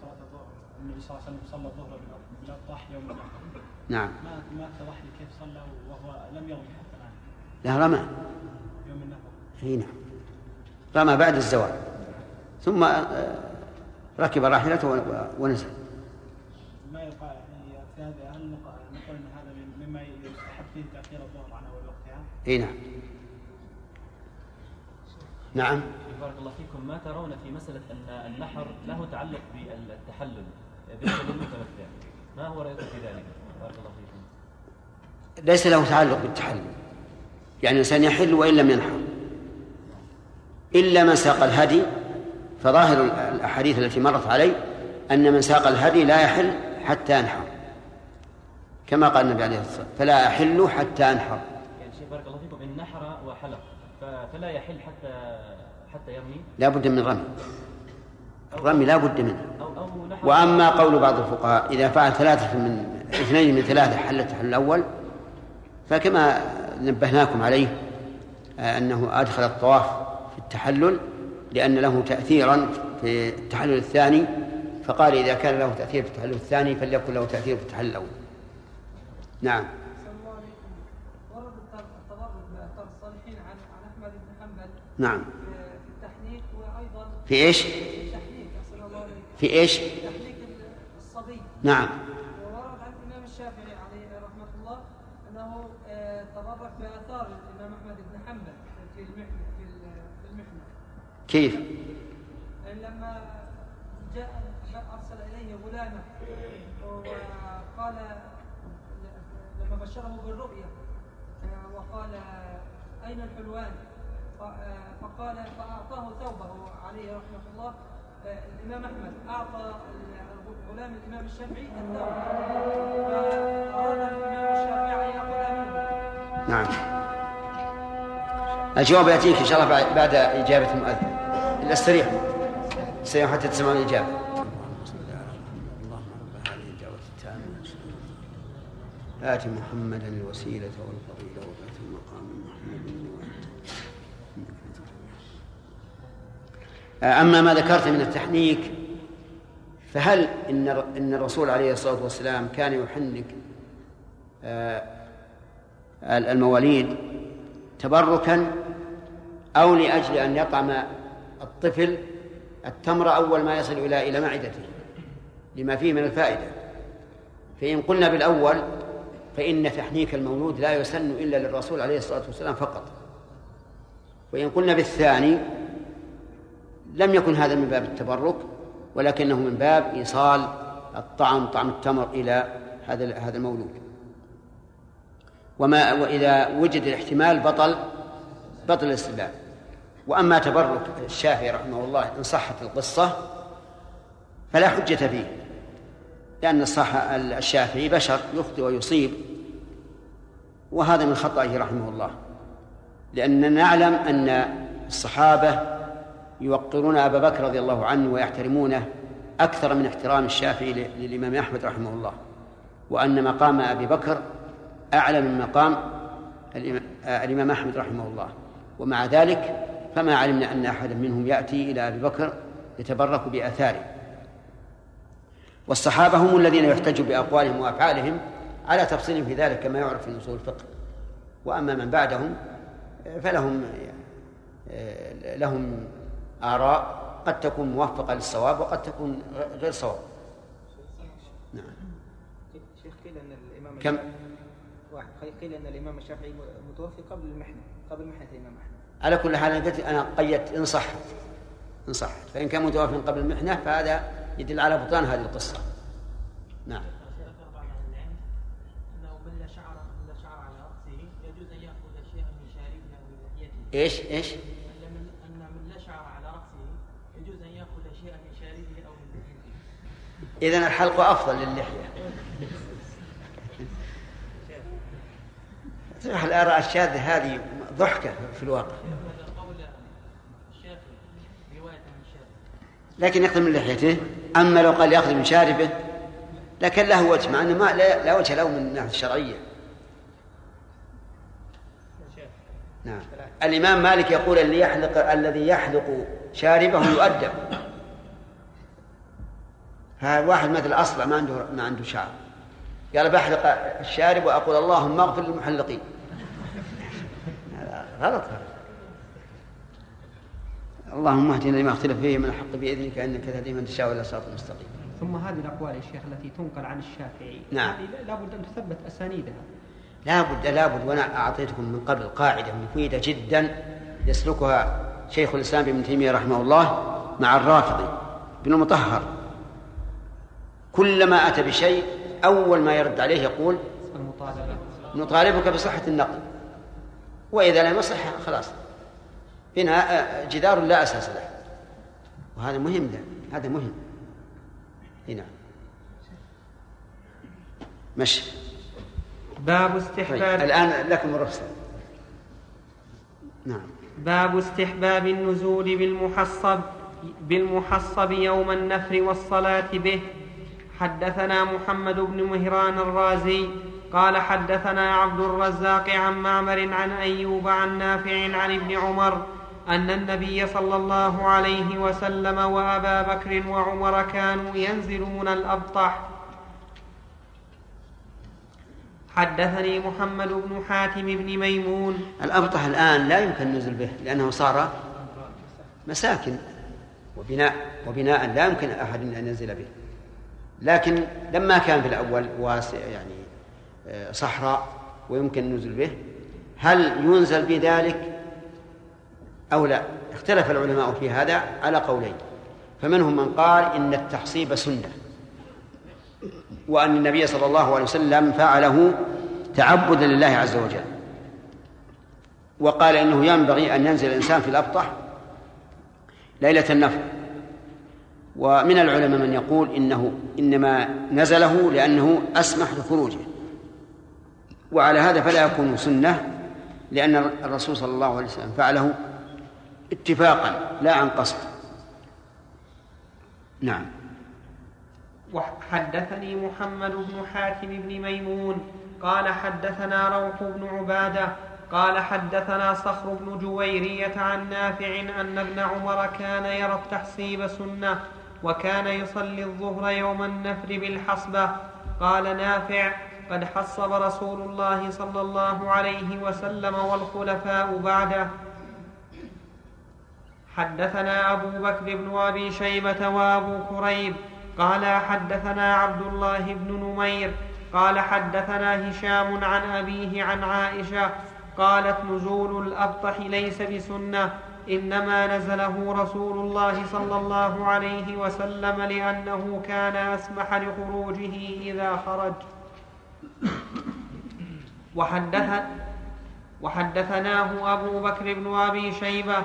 صلاة الظهر النبي صلى الله عليه وسلم صلى الظهر بالأضاح يوم النحر نعم. ما ما اتضح لي كيف صلى وهو لم الآن لا رمى. يوم النحر أي نعم. رمى بعد الزوال. ثم آه، ركب راحلته ونزل. ما يقع يعني في هذا هل نقول إن هذا مما يستحب فيه تأخير الظهر عن أول وقتها؟ أي نعم. نعم. بارك الله فيكم. ما ترون في مسألة أن النحر له تعلق بالتحلل بالنسبة للمتمتع ما هو رأيكم في ذلك؟ بارك الله فيكم. ليس له تعلق بالتحلل. يعني الإنسان يحل وإن لم ينحر. إلا من ساق الهدي فظاهر الأحاديث التي مرت علي أن من ساق الهدي لا يحل حتى ينحر. كما قال النبي عليه الصلاة والسلام فلا أحل حتى أنحر يعني شيخ بارك الله فيكم إن نحر وحلق فلا يحل حتى حتى يرمي؟ لا بد من رمي. الرمي لا بد منه. أو أو نحر. وأما قول بعض الفقهاء إذا فعل ثلاثة من اثنين من ثلاثة حل التحلل الأول فكما نبهناكم عليه آه، أنه أدخل الطواف في التحلل لأن له تأثيرا في التحلل الثاني فقال إذا كان له تأثير في التحلل الثاني فليكن له تأثير في التحلل الأول. نعم. ورد الصالحين عن أحمد بن حنبل نعم في التحنيك وأيضا في إيش؟ في التحنيك في إيش؟ تحنيك الصبي. نعم وورد عن الإمام الشافعي عليه رحمة الله أنه آه، تبرك بآثار الإمام أحمد بن حنبل في المحنة في ال- في المحنة كيف؟ لما جاء أرسل إليه غلامه وقال لما بشره بالرؤيا آه، وقال أين الحلوان؟ فقال فأعطاه ثوبه عليه رحمة الله الإمام أحمد. أعطى غلام الإمام الشافعي الثوب. فأراد الإمام الشافعي يأخذ منه. نعم. الجواب يأتيك إن شاء الله بعد- بعد إجابة المؤذن. إلا استريح استريح حتى تسمعون الإجابة. آت محمدا الوسيلة والفضيلة وبعث المقام محمد أما ما ذكرت من التحنيك فهل إن إن الرسول عليه الصلاة والسلام كان يحنك آه، المواليد تبركا أو لأجل أن يطعم الطفل التمر أول ما يصل إلى إلى معدته لما فيه من الفائدة. فإن قلنا بالأول فإن تحنيك المولود لا يسن إلا للرسول عليه الصلاة والسلام فقط. وإن قلنا بالثاني لم يكن هذا من باب التبرك ولكنه من باب إيصال الطعم طعم التمر إلى هذا هذا المولود. وما وإذا وجد الاحتمال بطل بطل الاستدلال وأما تبرك الشافعي رحمه الله إن صحت القصة فلا حجة فيه لأن الصح الشافعي بشر يخطئ ويصيب وهذا من خطئه رحمه الله لأننا نعلم أن الصحابة يوقرون أبا بكر رضي الله عنه ويحترمونه أكثر من احترام الشافعي للإمام أحمد رحمه الله وأن مقام أبي بكر أعلى من مقام الإمام أحمد رحمه الله ومع ذلك فما علمنا أن أحدا منهم يأتي إلى أبي بكر يتبرك بآثاره. والصحابة هم الذين يحتج بأقوالهم وأفعالهم على تفصيل في ذلك كما يعرف في أصول الفقه. وأما من بعدهم فلهم لهم آراء قد تكون موفقة للصواب وقد تكون غير صواب. نعم. شيخ قيل أن الإمام كم؟ واحد قيل أن الإمام الشافعي متوفي قبل المحنة قبل محنة الإمام أحمد. على كل حال أنا قلت أنا قيدت إن صحت إن صحت فإن كان متوفى قبل المحنة فهذا يدل على بطلان هذه القصة نعم ان. إيش إيش؟ ان ان من لا شعر على راسه يجوز ان ياخذ شيئا من شاربه أو من لحيته. اذا الحلق أفضل للحية صح الآراء الشاذة هذه ضحكة في الواقع. لكن يأخذ من لحيته أما لو قال يأخذ من شاربه لكن له وجه مع أنه ما لا, وجه له من الناحية الشرعية نعم. الإمام مالك يقول اللي يحلق الذي يحلق شاربه يؤدب. هذا واحد مثل أصلع ما عنده ما عنده شعر. قال بحلق الشارب وأقول اللهم اغفر للمحلقين. غلط. اللهم اهدنا لما اختلف فيه من الحق بإذنك إنك تهدي من تشاء إلى صراط مستقيم. ثم هذه الأقوال يا شيخ التي تنقل عن الشافعي. نعم. لابد أن تثبت أسانيدها. لابد لابد وأنا أعطيتكم من قبل قاعدة مفيدة جدا يسلكها شيخ الإسلام ابن تيمية رحمه الله مع الرافضي بن المطهر. كلما أتى بشيء أول ما يرد عليه يقول المطالبة نطالبك بصحة النقل. وإذا لم يصح خلاص. بناء جدار لا أساس له. وهذا مهم له هذا مهم. نعم مشي. باب طيب. استحباب الآن لكم الرخصة. نعم. باب استحباب النزول بالمحصب بالمحصب يوم النفر والصلاة به. حدثنا محمد بن مهران الرازي قال حدثنا عبد الرزاق عن معمر عن أيوب عن نافع عن ابن عمر أن النبي صلى الله عليه وسلم وأبا بكر وعمر كانوا ينزلون الأبطح. حدثني محمد بن حاتم بن ميمون. الأبطح الآن لا يمكن النزول به لأنه صار مساكن وبناء وبناء لا يمكن أحد أن ينزل به. لكن لما كان في الأول واسع يعني آه، صحراء ويمكن النزول به هل ينزل بذلك أو لا؟ اختلف العلماء في هذا على قولين. فمنهم من قال إن التحصيب سنة وأن النبي صلى الله عليه وسلم فعله تعبدا لله عز وجل. وقال إنه ينبغي أن ينزل الإنسان في الأبطح ليلة النفر. ومن العلماء من يقول إنه إنما نزله لأنه أسمح لخروجه وعلى هذا فلا يكون سنة لأن الرسول صلى الله عليه وسلم فعله اتفاقا لا عن قصد. نعم. وحدثني محمد بن حاتم بن ميمون قال حدثنا روح بن عبادة قال حدثنا صخر بن جويرية عن نافع أن ابن عمر كان يرى التحصيب سنة وكان يصلي الظهر يوم النفر بالحصبة. قال نافع قد حصب رسول الله صلى الله عليه وسلم والخلفاء بعده. حدثنا أبو بكر بن أبي شيبة وأبو كريب. قال حدثنا عبد الله بن نمير. قال حدثنا هشام عن أبيه عن عائشة. قالت نزول الأبطح ليس بسنة. إنما نزله رسول الله صلى الله عليه وسلم لأنه كان أسمح لخروجه إذا خرج. وحدث وحدثناه أبو بكر بن أبي شيبة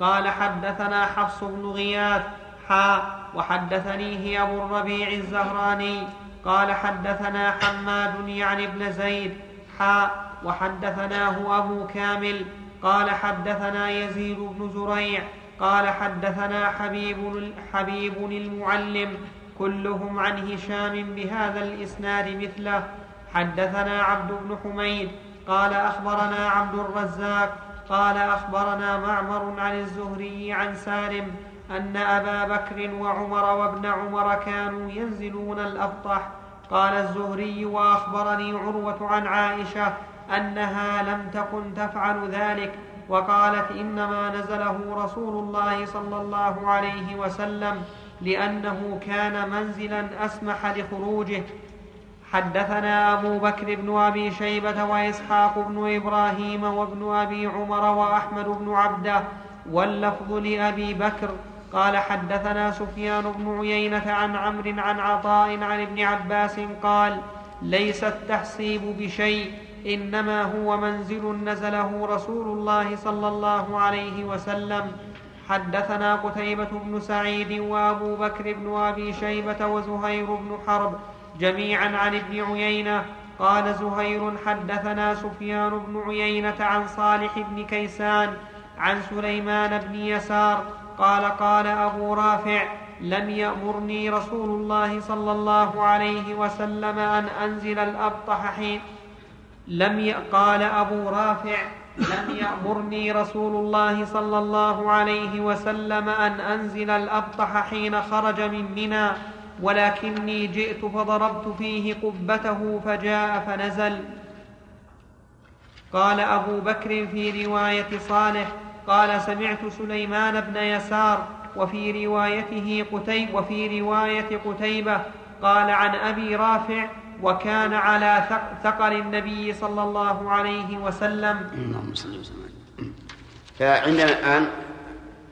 قال حدثنا حفص بن غياث حا وحدثنيه أبو الربيع الزهراني قال حدثنا حماد يعني ابن زيد حا وحدثناه أبو كامل قال حدثنا يزيد بن زريع قال حدثنا حبيب حبيب المعلم كلهم عن هشام بهذا الإسناد مثله. حدثنا عبد بن حميد قال أخبرنا عبد الرزاق قال أخبرنا معمر عن الزهري عن سالم أن أبا بكر وعمر وابن عمر كانوا ينزلون الأبطح قال الزهري وأخبرني عروة عن عائشة أنها لم تكن تفعل ذلك وقالت إنما نزله رسول الله صلى الله عليه وسلم لأنه كان منزلا أسمح لخروجه. حدثنا أبو بكر بن أبي شيبة وإسحاق بن إبراهيم وابن أبي عمر وأحمد بن عبده واللفظ لأبي بكر. قال حدثنا سفيان بن عيينة عن عمرو عن عطاء عن ابن عباس قال ليس التحصيب بشيء إنما هو منزل نزله رسول الله صلى الله عليه وسلم. حدثنا قتيبة بن سعيد وأبو بكر بن أبي شيبة وزهير بن حرب جميعا عن ابن عيينة. قال زهير حدثنا سفيان بن عيينة عن صالح بن كيسان عن سليمان بن يسار. قال قال أبو رافع لم يأمرني رسول الله صلى الله عليه وسلم أن أنزل الأبطح حين لم قال أبو رافع لم يأمرني رسول الله صلى الله عليه وسلم أن أنزل الأبطح حين خرج من منى ولكني جئت فضربت فيه قبته فجاء فنزل. قال أبو بكر في رواية صالح قال سمعت سليمان بن يسار وفي روايته قتيب وفي رواية قتيبة قال عن أبي رافع وكان على ثقل النبي صلى الله عليه وسلم. اللهم صل وسلم. فعندنا الآن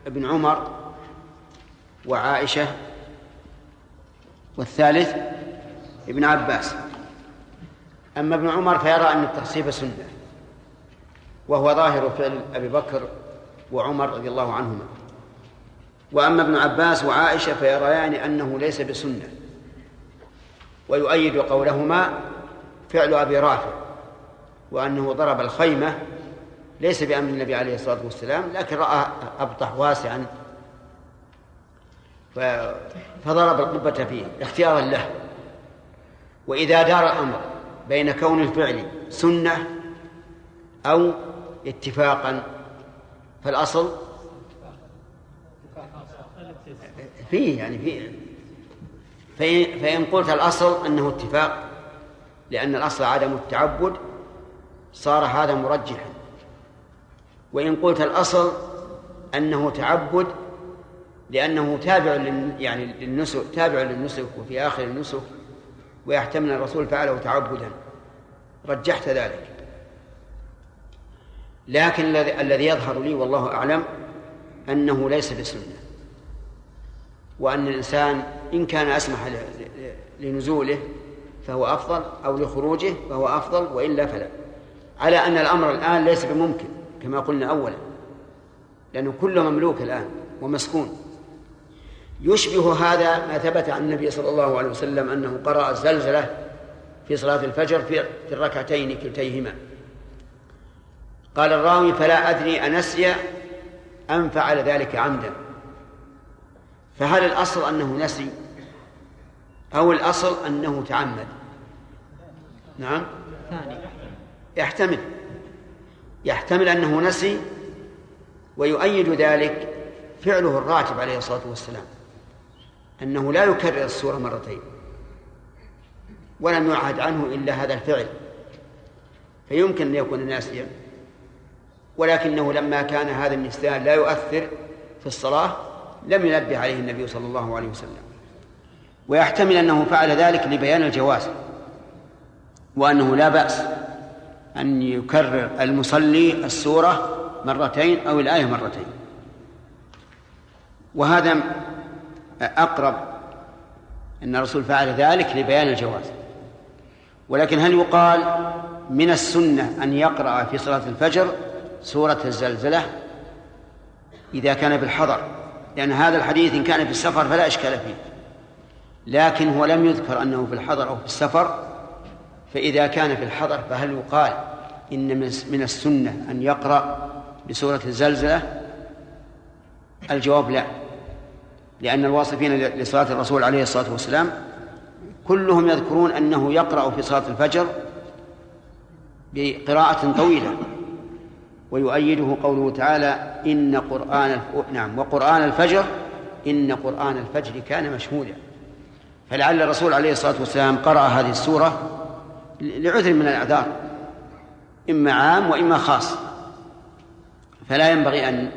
ابن عمر وعائشة والثالث ابن عباس. أما ابن عمر فيرى أن التخصيب سنة وهو ظاهر فعل أبي بكر وعمر رضي الله عنهما. وأما ابن عباس وعائشة فيريان أنه ليس بسنة. ويؤيد قولهما فعل أبي رافع وأنه ضرب الخيمة ليس بأمر النبي عليه الصلاة والسلام لكن رأى أبطح واسعا فضرب القبة فيه اختيارا له. وإذا دار الأمر بين كون الفعل سنة أو اتفاقا فالأصل فيه يعني فيه فإن, قلت الأصل أنه اتفاق لأن الأصل عدم التعبد صار هذا مرجحا. وإن قلت الأصل أنه تعبد لأنه تابع يعني للنسك تابع للنسك وفي آخر النسك ويحتمل الرسول فعله تعبدا. رجحت ذلك. لكن الذي الذي يظهر لي والله أعلم أنه ليس بسنة وأن الإنسان إن كان أسمح لنزوله فهو أفضل أو لخروجه فهو أفضل وإلا فلا. على أن الأمر الآن ليس بممكن كما قلنا أولا لأنه كله مملوك الآن ومسكون. يشبه هذا ما ثبت عن النبي صلى الله عليه وسلم أنه قرأ الزلزلة في صلاة الفجر في الركعتين كلتيهما. قال الراوي فلا أدري أنسي أم فعل ذلك عمدا. فهل الأصل أنه نسي؟ أو الأصل أنه تعمد. نعم. يحتمل. يحتمل أنه نسي ويؤيد ذلك فعله الراتب عليه الصلاة والسلام. أنه لا يكرر السورة مرتين. ولم يعهد عنه إلا هذا الفعل. فيمكن أن يكون ناسيا. ولكنه لما كان هذا النسيان لا يؤثر في الصلاة لم ينبه عليه النبي صلى الله عليه وسلم. ويحتمل أنه فعل ذلك لبيان الجواز وأنه لا بأس أن يكرر المصلي السورة مرتين أو الآية مرتين. وهذا أقرب أن الرسول فعل ذلك لبيان الجواز. ولكن هل يقال من السنة أن يقرأ في صلاة الفجر سورة الزلزلة؟ إذا كان بالحضر لأن هذا الحديث إن كان في السفر فلا إشكال فيه. لكن هو لم يذكر أنه في الحضر أو في السفر فإذا كان في الحضر فهل يقال إن من السنة أن يقرأ بسورة الزلزلة الجواب لا لأن الواصفين لصلاة الرسول عليه الصلاة والسلام كلهم يذكرون أنه يقرأ في صلاة الفجر بقراءة طويلة ويؤيده قوله تعالى إن قرآن. نعم وقرآن الفجر إن قرآن الفجر كان مشهودا فلعل الرسول عليه الصلاة والسلام قرأ هذه السورة لعذر من الأعذار إما عام وإما خاص. فلا ينبغي أن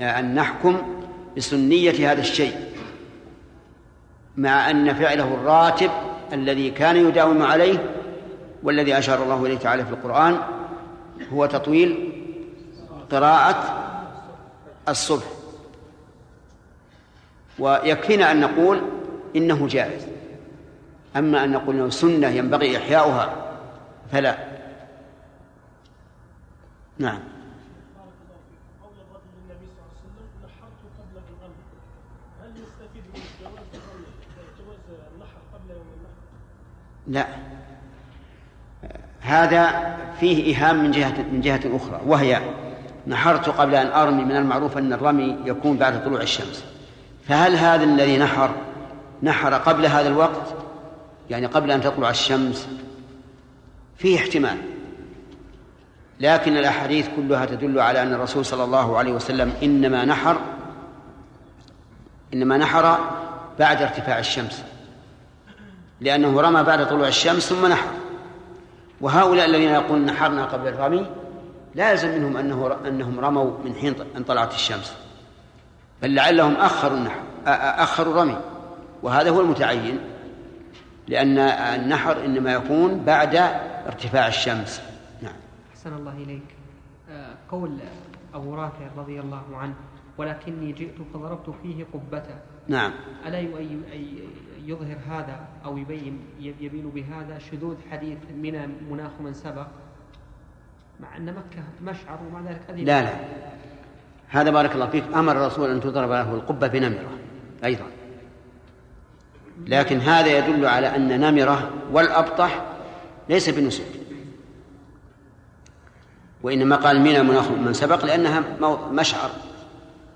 أن نحكم بسنية هذا الشيء مع أن فعله الراتب الذي كان يداوم عليه والذي أشار الله إليه تعالى في القرآن هو تطويل قراءة الصبح. ويكفينا أن نقول إنه جائز. أما أن نقول إنه سنة ينبغي إحياؤها فلا. نعم. لا. هذا فيه إيهام من جهة من جهة أخرى وهي نحرت قبل أن أرمي من المعروف أن الرمي يكون بعد طلوع الشمس. فهل هذا الذي نحر نحر قبل هذا الوقت يعني قبل أن تطلع الشمس فيه احتمال. لكن الأحاديث كلها تدل على أن الرسول صلى الله عليه وسلم إنما نحر إنما نحر بعد ارتفاع الشمس لأنه رمى بعد طلوع الشمس ثم نحر. وهؤلاء الذين يقولون نحرنا قبل الرمي لا يلزم منهم أنه أنهم رموا من حين أن طلعت الشمس بل لعلهم أخروا النحر أخروا الرمي. وهذا هو المتعين لأن النحر إنما يكون بعد ارتفاع الشمس. نعم. أحسن الله إليك. آه، قول أبو رافع رضي الله عنه ولكني جئت فضربت فيه قبة نعم. ألا يظهر هذا أو يبين يبين بهذا شذوذ حديث من مناخ من سبق؟ مع أن مكة مشعر ومع ذلك أذن لا لا. هذا بارك الله فيك. أمر الرسول أن تضرب له القبة بنمرة أيضا. لكن هذا يدل على أن نمرة والأبطح ليس بنسك وإنما قال من مناخ من سبق لأنها مشعر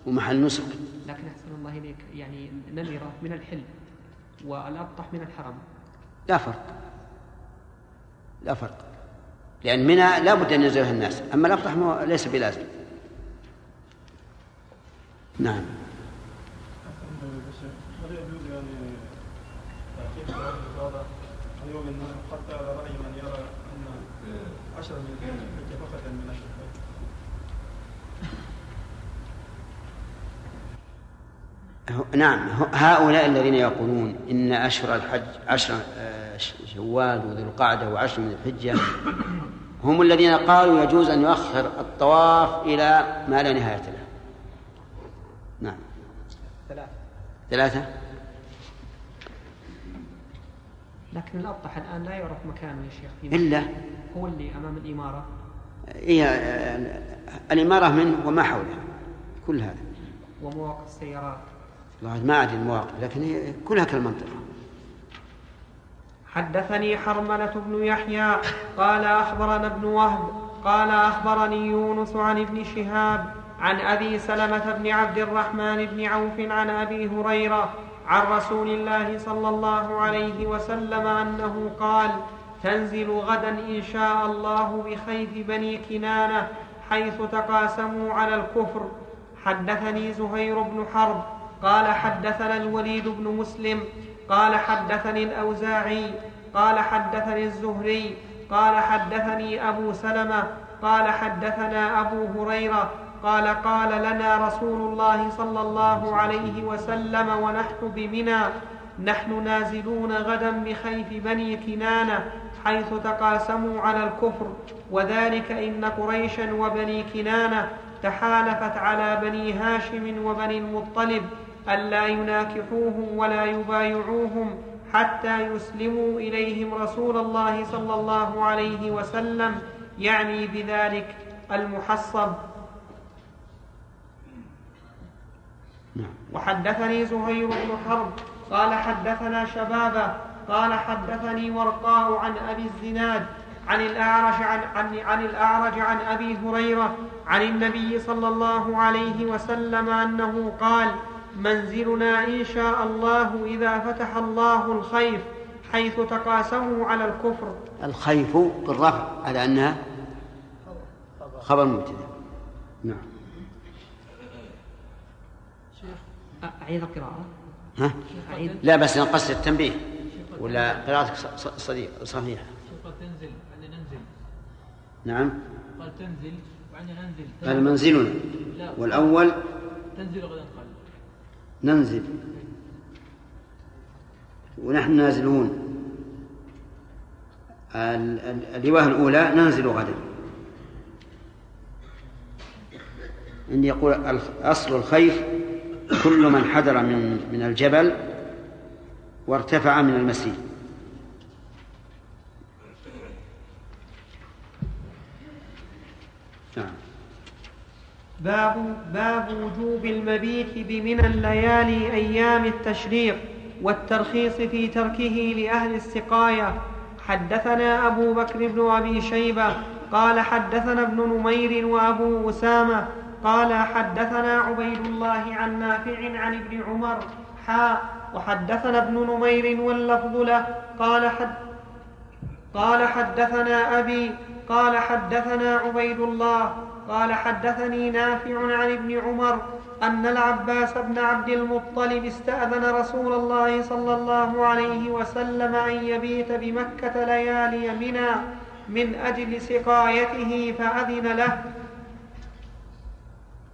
ومحل نسك لكن أحسن الله إليك يعني نمرة من الحلم والأبطح من الحرم. لا فرق. لا فرق. لأن منى لا بد أن ينزلها الناس أما الأبطح ليس بلازم. نعم. حتى على رأي من يرى أن عشر من الحجة فقط من نعم هؤلاء الذين يقولون إن أشهر الحج عشر آه، شوال وذي القعدة وعشر من الحجة هم الذين قالوا يجوز أن يؤخر الطواف إلى ما لا نهاية له. نعم. ثلاثة. ثلاثة؟ لكن الأبطح الآن لا يعرف مكانه يا شيخ إلا؟ هو اللي أمام الإمارة. هي الإمارة منه وما حولها. كل هذا. ومواقف السيارات. ما أدري المواقف لكن هي كلها كالمنطقة. حدثني حرملة بن يحيى قال أخبرنا ابن وهب قال أخبرني يونس عن ابن شهاب عن أبي سلمة بن عبد الرحمن بن عوف عن أبي هريرة عن رسول الله صلى الله عليه وسلم أنه قال تنزل غدا إن شاء الله بخيف بني كنانة حيث تقاسموا على الكفر. حدثني زهير بن حرب قال حدثنا الوليد بن مسلم قال حدثني الأوزاعي قال حدثني الزهري قال حدثني أبو سلمة قال حدثنا أبو هريرة قال قال لنا رسول الله صلى الله عليه وسلم ونحن بمنى. نحن نازلون غدا بخيف بني كنانة حيث تقاسموا على الكفر. وذلك إن قريشا وبني كنانة تحالفت على بني هاشم وبني المطلب الا يناكحوهم ولا يبايعوهم حتى يسلموا إليهم رسول الله صلى الله عليه وسلم يعني بذلك المحصب. وحدثني زهير بن حرب قال حدثنا شبابه قال حدثني ورقاء عن أبي الزناد عن الأعرج عن, عن, عن الأعرج عن أبي هريرة عن النبي صلى الله عليه وسلم أنه قال منزلنا إن شاء الله إذا فتح الله الخيف حيث تقاسموا على الكفر. الخيف بالرفع على أنها خبر مبتدأ. نعم. أعيد القراءة. ها؟ أعيد. لا بس نقص التنبيه. ولا قراءتك صديق صحيحة. قال تنزل. ننزل. نعم. قال تنزل. وعني ننزل. هذا منزلنا والأول؟ تنزل غدا قال. ننزل. ونحن نازلون. الرواية الأولى ننزل غدا. عندي يقول أصل الخيف كل من حدر من من الجبل وارتفع من المسير. نعم. باب باب وجوب المبيت بمنى الليالي أيام التشريق والترخيص في تركه لأهل السقاية. حدثنا أبو بكر بن أبي شيبة قال حدثنا ابن نمير وأبو أسامة قال حدثنا عبيد الله عن نافع عن ابن عمر حاء وحدثنا ابن نمير واللفظ له قال حد قال حدثنا أبي قال حدثنا عبيد الله قال حدثني نافع عن ابن عمر أن العباس بن عبد المطلب استأذن رسول الله صلى الله عليه وسلم أن يبيت بمكة ليالي منى من أجل سقايته فأذن له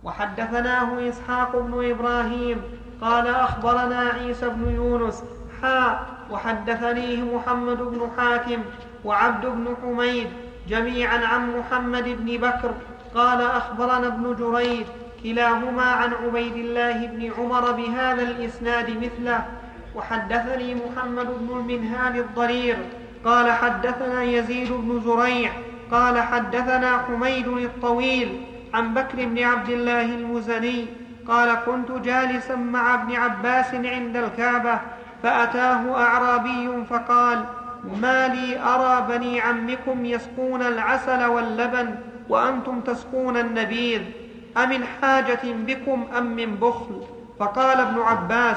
وحدثناه إسحاق بن إبراهيم قال أخبرنا عيسى بن يونس حاء وحدثنيه محمد بن حاتم وعبد بن حميد جميعا عن محمد بن بكر. قال أخبرنا ابن جريج كلاهما عن عبيد الله بن عمر بهذا الإسناد مثله. وحدثني محمد بن المنهال الضرير. قال حدثنا يزيد بن زريع. قال حدثنا حميد الطويل. عن بكر بن عبد الله المزني قال كنت جالسا مع ابن عباس عند الكعبة فأتاه أعرابي فقال ما لي أرى بني عمكم يسقون العسل واللبن وأنتم تسقون النبيذ امن حاجة بكم أم من بخل؟ فقال ابن عباس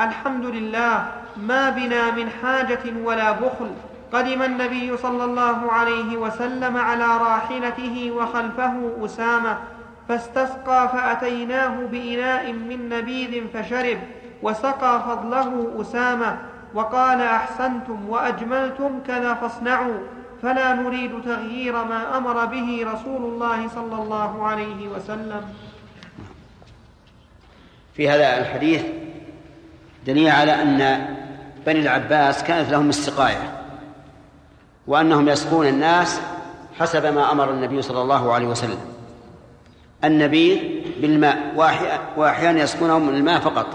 الحمد لله ما بنا من حاجة ولا بخل. قدم النبي صلى الله عليه وسلم على راحلته وخلفه أسامة فاستسقى فأتيناه بإناء من نبيذ فشرب وسقى فضله أسامة وقال أحسنتم وأجملتم كذا فاصنعوا فلا نريد تغيير ما أمر به رسول الله صلى الله عليه وسلم. في هذا الحديث دليل على أن بني العباس كانت لهم السقايه وأنهم يسقون الناس حسب ما أمر النبي صلى الله عليه وسلم. النبيذ بالماء وأحيانا يسقونهم الماء فقط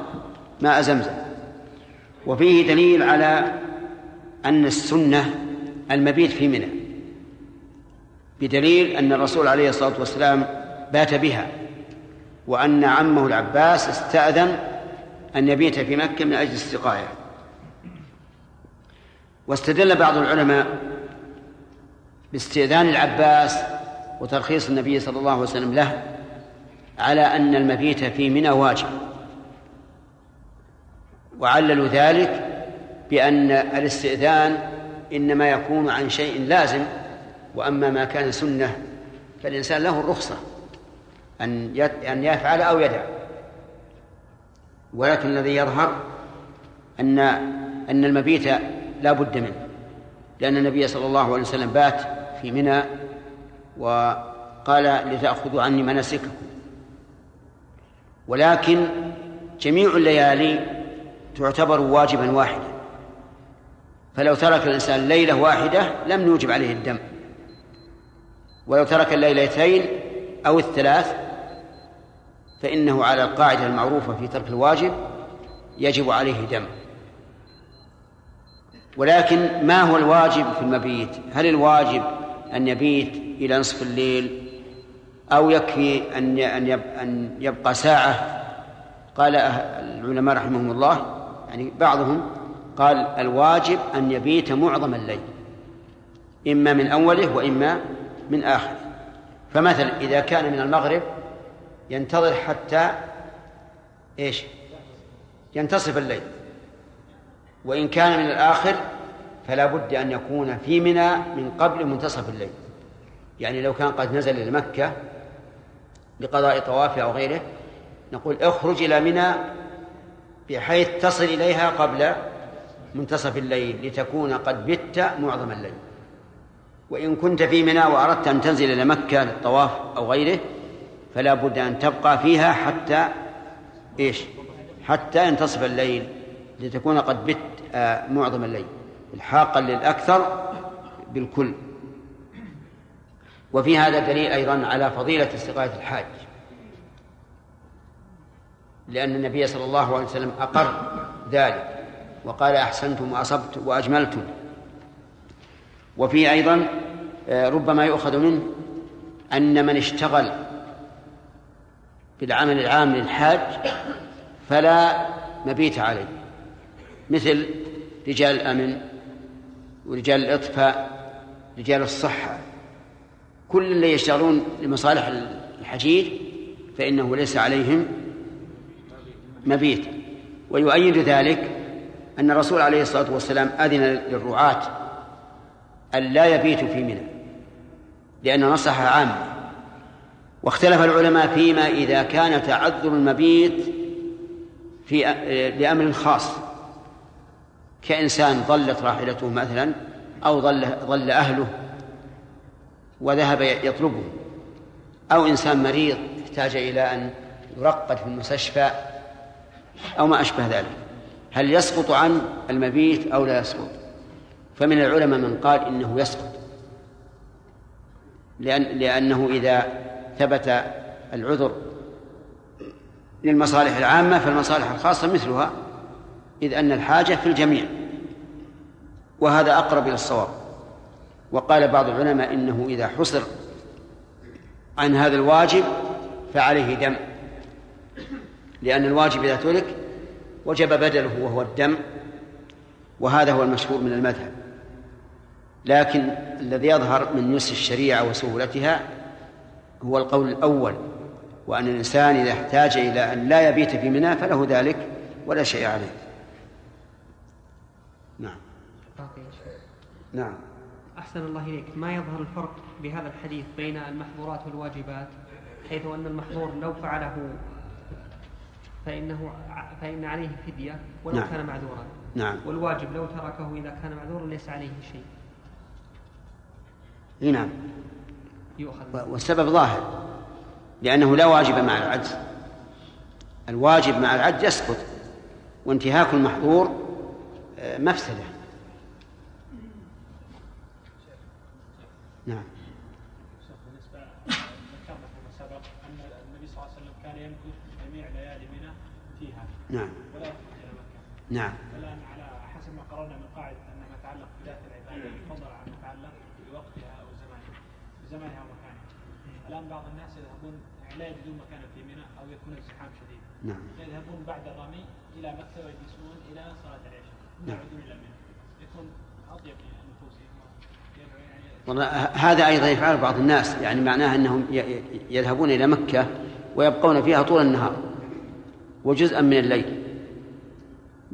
ماء زمزم. وفيه دليل على أن السنة المبيت في منى. بدليل أن الرسول عليه الصلاة والسلام بات بها وأن عمه العباس استأذن أن يبيت في مكة من أجل السقاية واستدل بعض العلماء باستئذان العباس وترخيص النبي صلى الله عليه وسلم له على أن المبيت في منى واجب. وعللوا ذلك بأن الاستئذان إنما يكون عن شيء لازم وأما ما كان سنة فالإنسان له الرخصة أن أن يفعل أو يدع. ولكن الذي يظهر أن أن المبيت لا بد منه لأن النبي صلى الله عليه وسلم بات في منى وقال لتأخذوا عني مناسككم. ولكن جميع الليالي تعتبر واجبا واحدا. فلو ترك الإنسان ليلة واحدة لم نوجب عليه الدم. ولو ترك الليلتين أو الثلاث فإنه على القاعدة المعروفة في ترك الواجب يجب عليه دم. ولكن ما هو الواجب في المبيت؟ هل الواجب أن يبيت إلى نصف الليل أو يكفي أن أن يبقى ساعة. قال العلماء رحمهم الله يعني بعضهم قال الواجب أن يبيت معظم الليل إما من أوله وإما من آخره. فمثلا إذا كان من المغرب ينتظر حتى إيش؟ ينتصف الليل وإن كان من الآخر فلا بد أن يكون في منى من قبل منتصف الليل. يعني لو كان قد نزل إلى مكة لقضاء طوافه أو غيره نقول اخرج إلى منى بحيث تصل إليها قبل منتصف الليل لتكون قد بت معظم الليل. وإن كنت في منى وأردت أن تنزل إلى مكة للطواف أو غيره فلا بد أن تبقى فيها حتى إيش؟ حتى ينتصف الليل لتكون قد بت آه معظم الليل. الحاقا للأكثر بالكل. وفي هذا دليل أيضا على فضيلة استقاية الحاج. لأن النبي صلى الله عليه وسلم أقر ذلك وقال أحسنتم وأصبت وأجملتم وفي أيضا آه، ربما يؤخذ منه أن من اشتغل بالعمل العام للحاج فلا مبيت عليه مثل رجال الأمن. ورجال الإطفاء رجال الصحة كل اللي يشتغلون لمصالح الحجيج فإنه ليس عليهم مبيت. ويؤيد ذلك أن الرسول عليه الصلاة والسلام أذن للرعاة أن لا يبيتوا في منى لأن نصها عامة واختلف العلماء فيما إذا كان تعذر المبيت في لأمر خاص. كإنسان ضلت راحلته مثلا أو ضل ضل أهله وذهب يطلبه أو إنسان مريض احتاج إلى أن يرقد في المستشفى أو ما أشبه ذلك. هل يسقط عن المبيت أو لا يسقط؟ فمن العلماء من قال إنه يسقط. لأن لأنه إذا ثبت العذر للمصالح العامة فالمصالح الخاصة مثلها. إذ أن الحاجة في الجميع وهذا أقرب إلى الصواب. وقال بعض العلماء إنه إذا حصر عن هذا الواجب فعليه دم لأن الواجب إذا ترك وجب بدله وهو الدم وهذا هو المشهور من المذهب. لكن الذي يظهر من يسر الشريعة وسهولتها هو القول الأول وأن الإنسان إذا احتاج إلى أن لا يبيت في منى فله ذلك ولا شيء عليه نعم نعم. أحسن الله إليك. ما يظهر الفرق بهذا الحديث بين المحظورات والواجبات؟ حيث أن المحظور لو فعله فإنه فإن عليه فدية ولو نعم. كان معذورا. نعم. والواجب لو تركه إذا كان معذورا ليس عليه شيء. نعم. يؤخذ. والسبب ظاهر لأنه لا واجب مع العجز. الواجب مع العجز يسقط وانتهاك المحظور آه، نعم. بالنسبة ذكرنا فيما سبق أن النبي صلى الله عليه وسلم كان يمكث جميع ليالي منى فيها. نعم. ولا يخرج إلى مكه نعم. الآن على حسب ما قررنا من قاعدة أن ما يتعلق بذات العبادة يفضل عن ما يتعلق بوقتها أو زمانها. بزمانها ومكانها. الآن بعض الناس يذهبون لا يجدون مكانا في منى أو يكون الزحام شديد. نعم. يذهبون بعد الرمي إلى مكة ويجلسون إلى صلاة العشاء. ثم نعم. يعودون إلى منى. يكون أطيب يعني والله هذا أيضا يفعل بعض الناس يعني معناه أنهم يذهبون إلى مكة ويبقون فيها طول النهار وجزءا من الليل.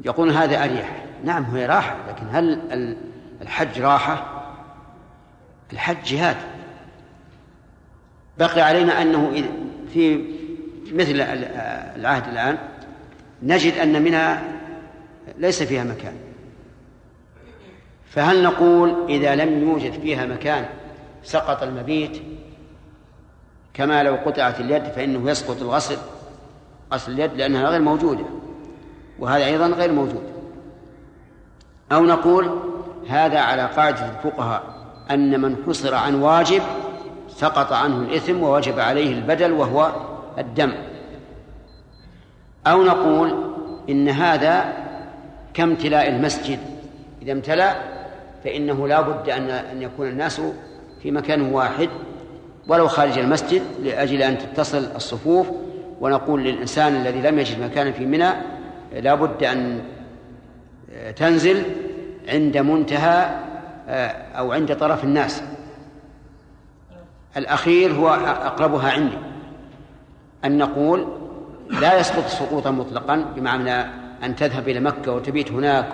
يقول هذا أريح. نعم هو راحة لكن هل ال- الحج راحة؟ الحج جهاد. بقي علينا أنه في مثل ال- العهد الآن نجد أن منها ليس فيها مكان. فهل نقول إذا لم يوجد فيها مكان سقط المبيت؟ كما لو قطعت اليد فإنه يسقط الغسل غسل اليد لأنها غير موجودة وهذا أيضا غير موجود. أو نقول هذا على قاعدة الفقهاء أن من حصر عن واجب سقط عنه الإثم ووجب عليه البدل وهو الدم. أو نقول إن هذا كامتلاء المسجد إذا امتلأ فإنه لا بد أن أن يكون الناس في مكان واحد ولو خارج المسجد لأجل أن تتصل الصفوف ونقول للإنسان الذي لم يجد مكانا في منى لا بد أن تنزل عند منتهى أو عند طرف الناس. الأخير هو أقربها عندي. أن نقول لا يسقط سقوطا مطلقا بمعنى أن تذهب إلى مكة وتبيت هناك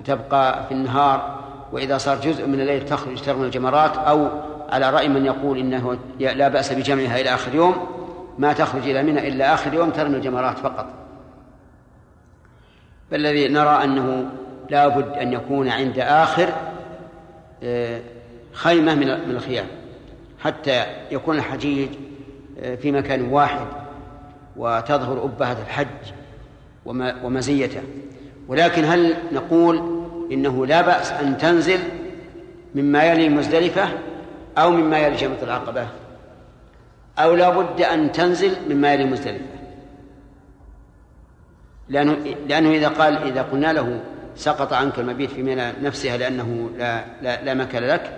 وتبقى في النهار وإذا صار جزء من الليل تخرج ترمي الجمرات أو على رأي من يقول إنه لا بأس بجمعها إلى آخر يوم ما تخرج إلى منى إلا آخر يوم ترمي الجمرات فقط. فالذي نرى أنه لا بد أن يكون عند آخر خيمة من الخيام. حتى يكون الحجيج في مكان واحد وتظهر أبهة الحج ومزيته. ولكن هل نقول إنه لا بأس أن تنزل مما يلي مزدلفة أو مما يلي جمرة العقبة أو لا بد أن تنزل مما يلي مزدلفة لأنه لأنه إذا قال إذا قلنا له سقط عنك المبيت في منى نفسها لأنه لا لا, لا مكان لك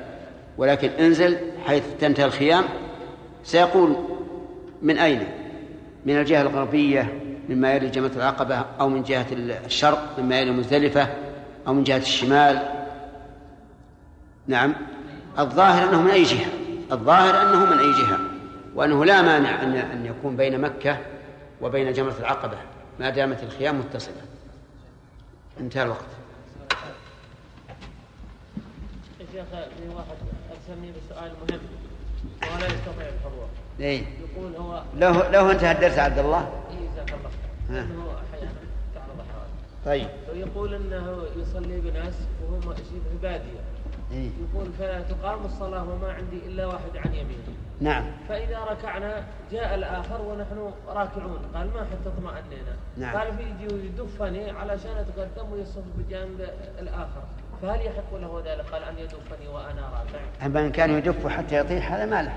ولكن انزل حيث تنتهي الخيام سيقول من أين؟ من الجهة الغربية مما يلي جمرة العقبة أو من جهة الشرق مما يلي مزدلفة أو من جهة الشمال. نعم. الظاهر أنه من أي جهة؟ الظاهر أنه من أي جهة؟ وأنه لا مانع أن أن يكون بين مكة وبين جمرة العقبة ما دامت الخيام متصلة. انتهى الوقت. يا شيخ في واحد ارسلني بسؤال مهم وهو لا يستطيع الحضور إيه؟ يقول هو لو لو انتهى الدرس عبد الله؟ إيه، جزاك الله خير. طيب. ويقول إنه يصلي بناس وهم شبه باديه إيه؟ يقول فتقام الصلاة وما عندي إلا واحد عن يميني. نعم. فإذا ركعنا جاء الآخر ونحن راكعون. قال ما حتى اطمأنينا. نعم. قال فيجي ويدفني علشان أتقدم ويصف بجانب الآخر. فهل يحق له ذلك؟ قال أن يدفني وأنا راكع. أما إن كان يدف حتى يطيح هذا ما له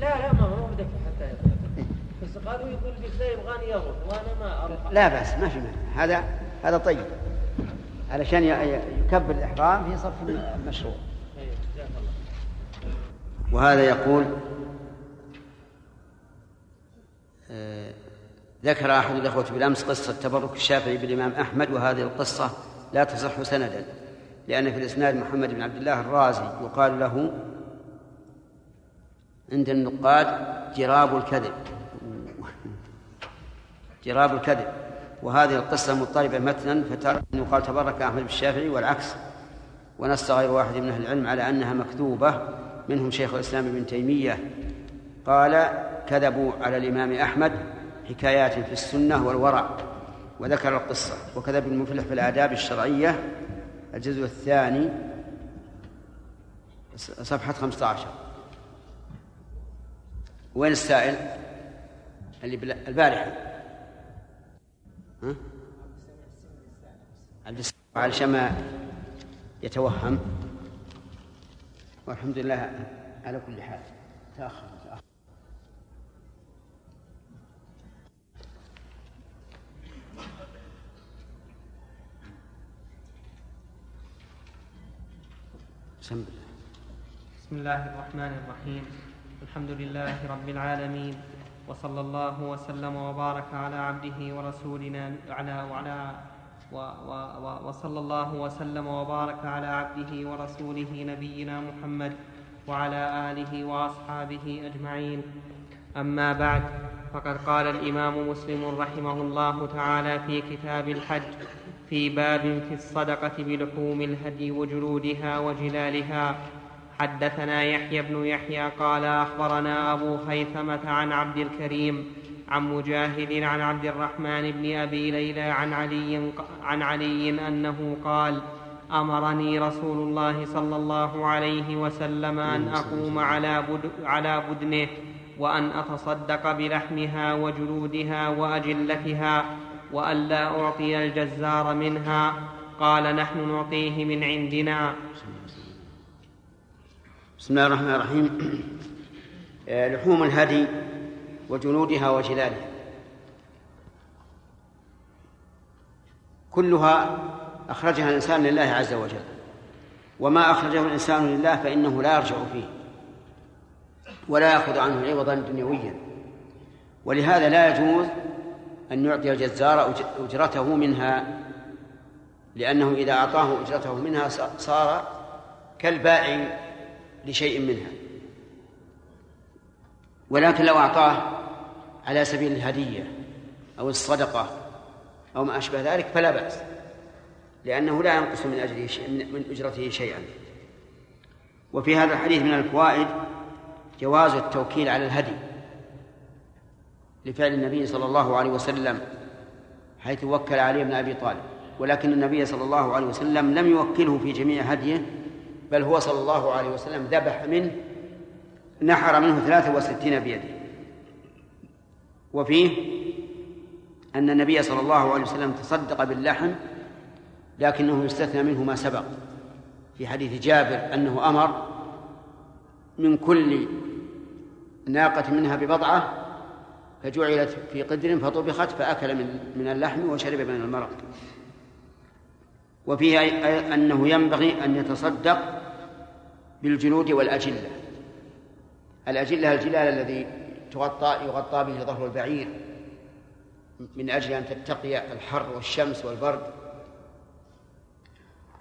لا لا ما هو بدك حتى يطير بس قالوا يقول بك لا يبغاني يضرب وأنا ما أروح لا بأس ما في مانع. هذا هذا طيب. علشان يكبر الإحرام في صف المشروع وهذا يقول آه، ذكر أحد الأخوة بالأمس قصة تبرك الشافعي بالإمام أحمد وهذه القصة لا تصح سندا لأن في الإسناد محمد بن عبد الله الرازي يقال له عند النقاد جراب الكذب. جراب الكذب. وهذه القصة مضطربة متنا فترى أن يقال تبرك أحمد بالشافعي والعكس. ونص غير واحد من أهل العلم على أنها مكذوبة منهم شيخ الإسلام ابن تيمية. قال كذبوا على الإمام أحمد حكايات في السنة والورع وذكر القصة. وكذب المفلح في الآداب الشرعية الجزء الثاني صفحة 15 وين السائل؟ اللي البارحة. ها؟ ما يتوهم. والحمد لله على كل حال. تأخر بسم الله الرحمن الرحيم. الحمد لله رب العالمين. وصلى الله وسلم وبارك على عبده ورسولنا على وعلى و و و وصلى الله وسلم وبارك على عبده ورسوله نبينا محمد وعلى آله وأصحابه أجمعين. أما بعد فقد قال الإمام مسلم رحمه الله تعالى في كتاب الحج في باب في الصدقة بلحوم الهدي وجلودها وجلالها. حدثنا يحيى بن يحيى قال أخبرنا أبو خيثمة عن عبد الكريم عن مجاهد عن عبد الرحمن بن أبي ليلى عن علي عن علي أنه قال أمرني رسول الله صلى الله عليه وسلم أن أقوم على بد على بدنه وأن أتصدق بلحمها وجلودها وأجلتها وألا أعطي الجزار منها. قال نحن نعطيه من عندنا. بسم الله الرحمن الرحيم. [clears throat] آه، لحوم الهدي وجلودها وجلالها. كلها أخرجها الإنسان لله عز وجل. وما أخرجه الإنسان لله فإنه لا يرجع فيه ولا يأخذ عنه عوضا دنيويا. ولهذا لا يجوز أن يعطي الجزار أج- أجرته منها لأنه إذا أعطاه أجرته منها صار كالبائع لشيء منها. ولكن لو أعطاه على سبيل الهدية أو الصدقة أو ما أشبه ذلك فلا بأس لأنه لا ينقص من أجره من أجرته شيئا. وفي هذا الحديث من الفوائد جواز التوكيل على الهدي لفعل النبي صلى الله عليه وسلم حيث وكل علي بن أبي طالب. ولكن النبي صلى الله عليه وسلم لم يوكله في جميع هديه بل هو صلى الله عليه وسلم ذبح منه نحر منه ثلاثة وستين بيده. وفيه أن النبي صلى الله عليه وسلم تصدق باللحم لكنه يستثنى منه ما سبق. في حديث جابر أنه أمر من كل ناقة منها ببضعة فجعلت في قدر فطبخت فأكل من من اللحم وشرب من المرق. وفيه أنه ينبغي أن يتصدق بالجلود والأجلة. الأجلة الجلال الذي تغطى يغطى به ظهر البعير من أجل أن تتقي الحر والشمس والبرد.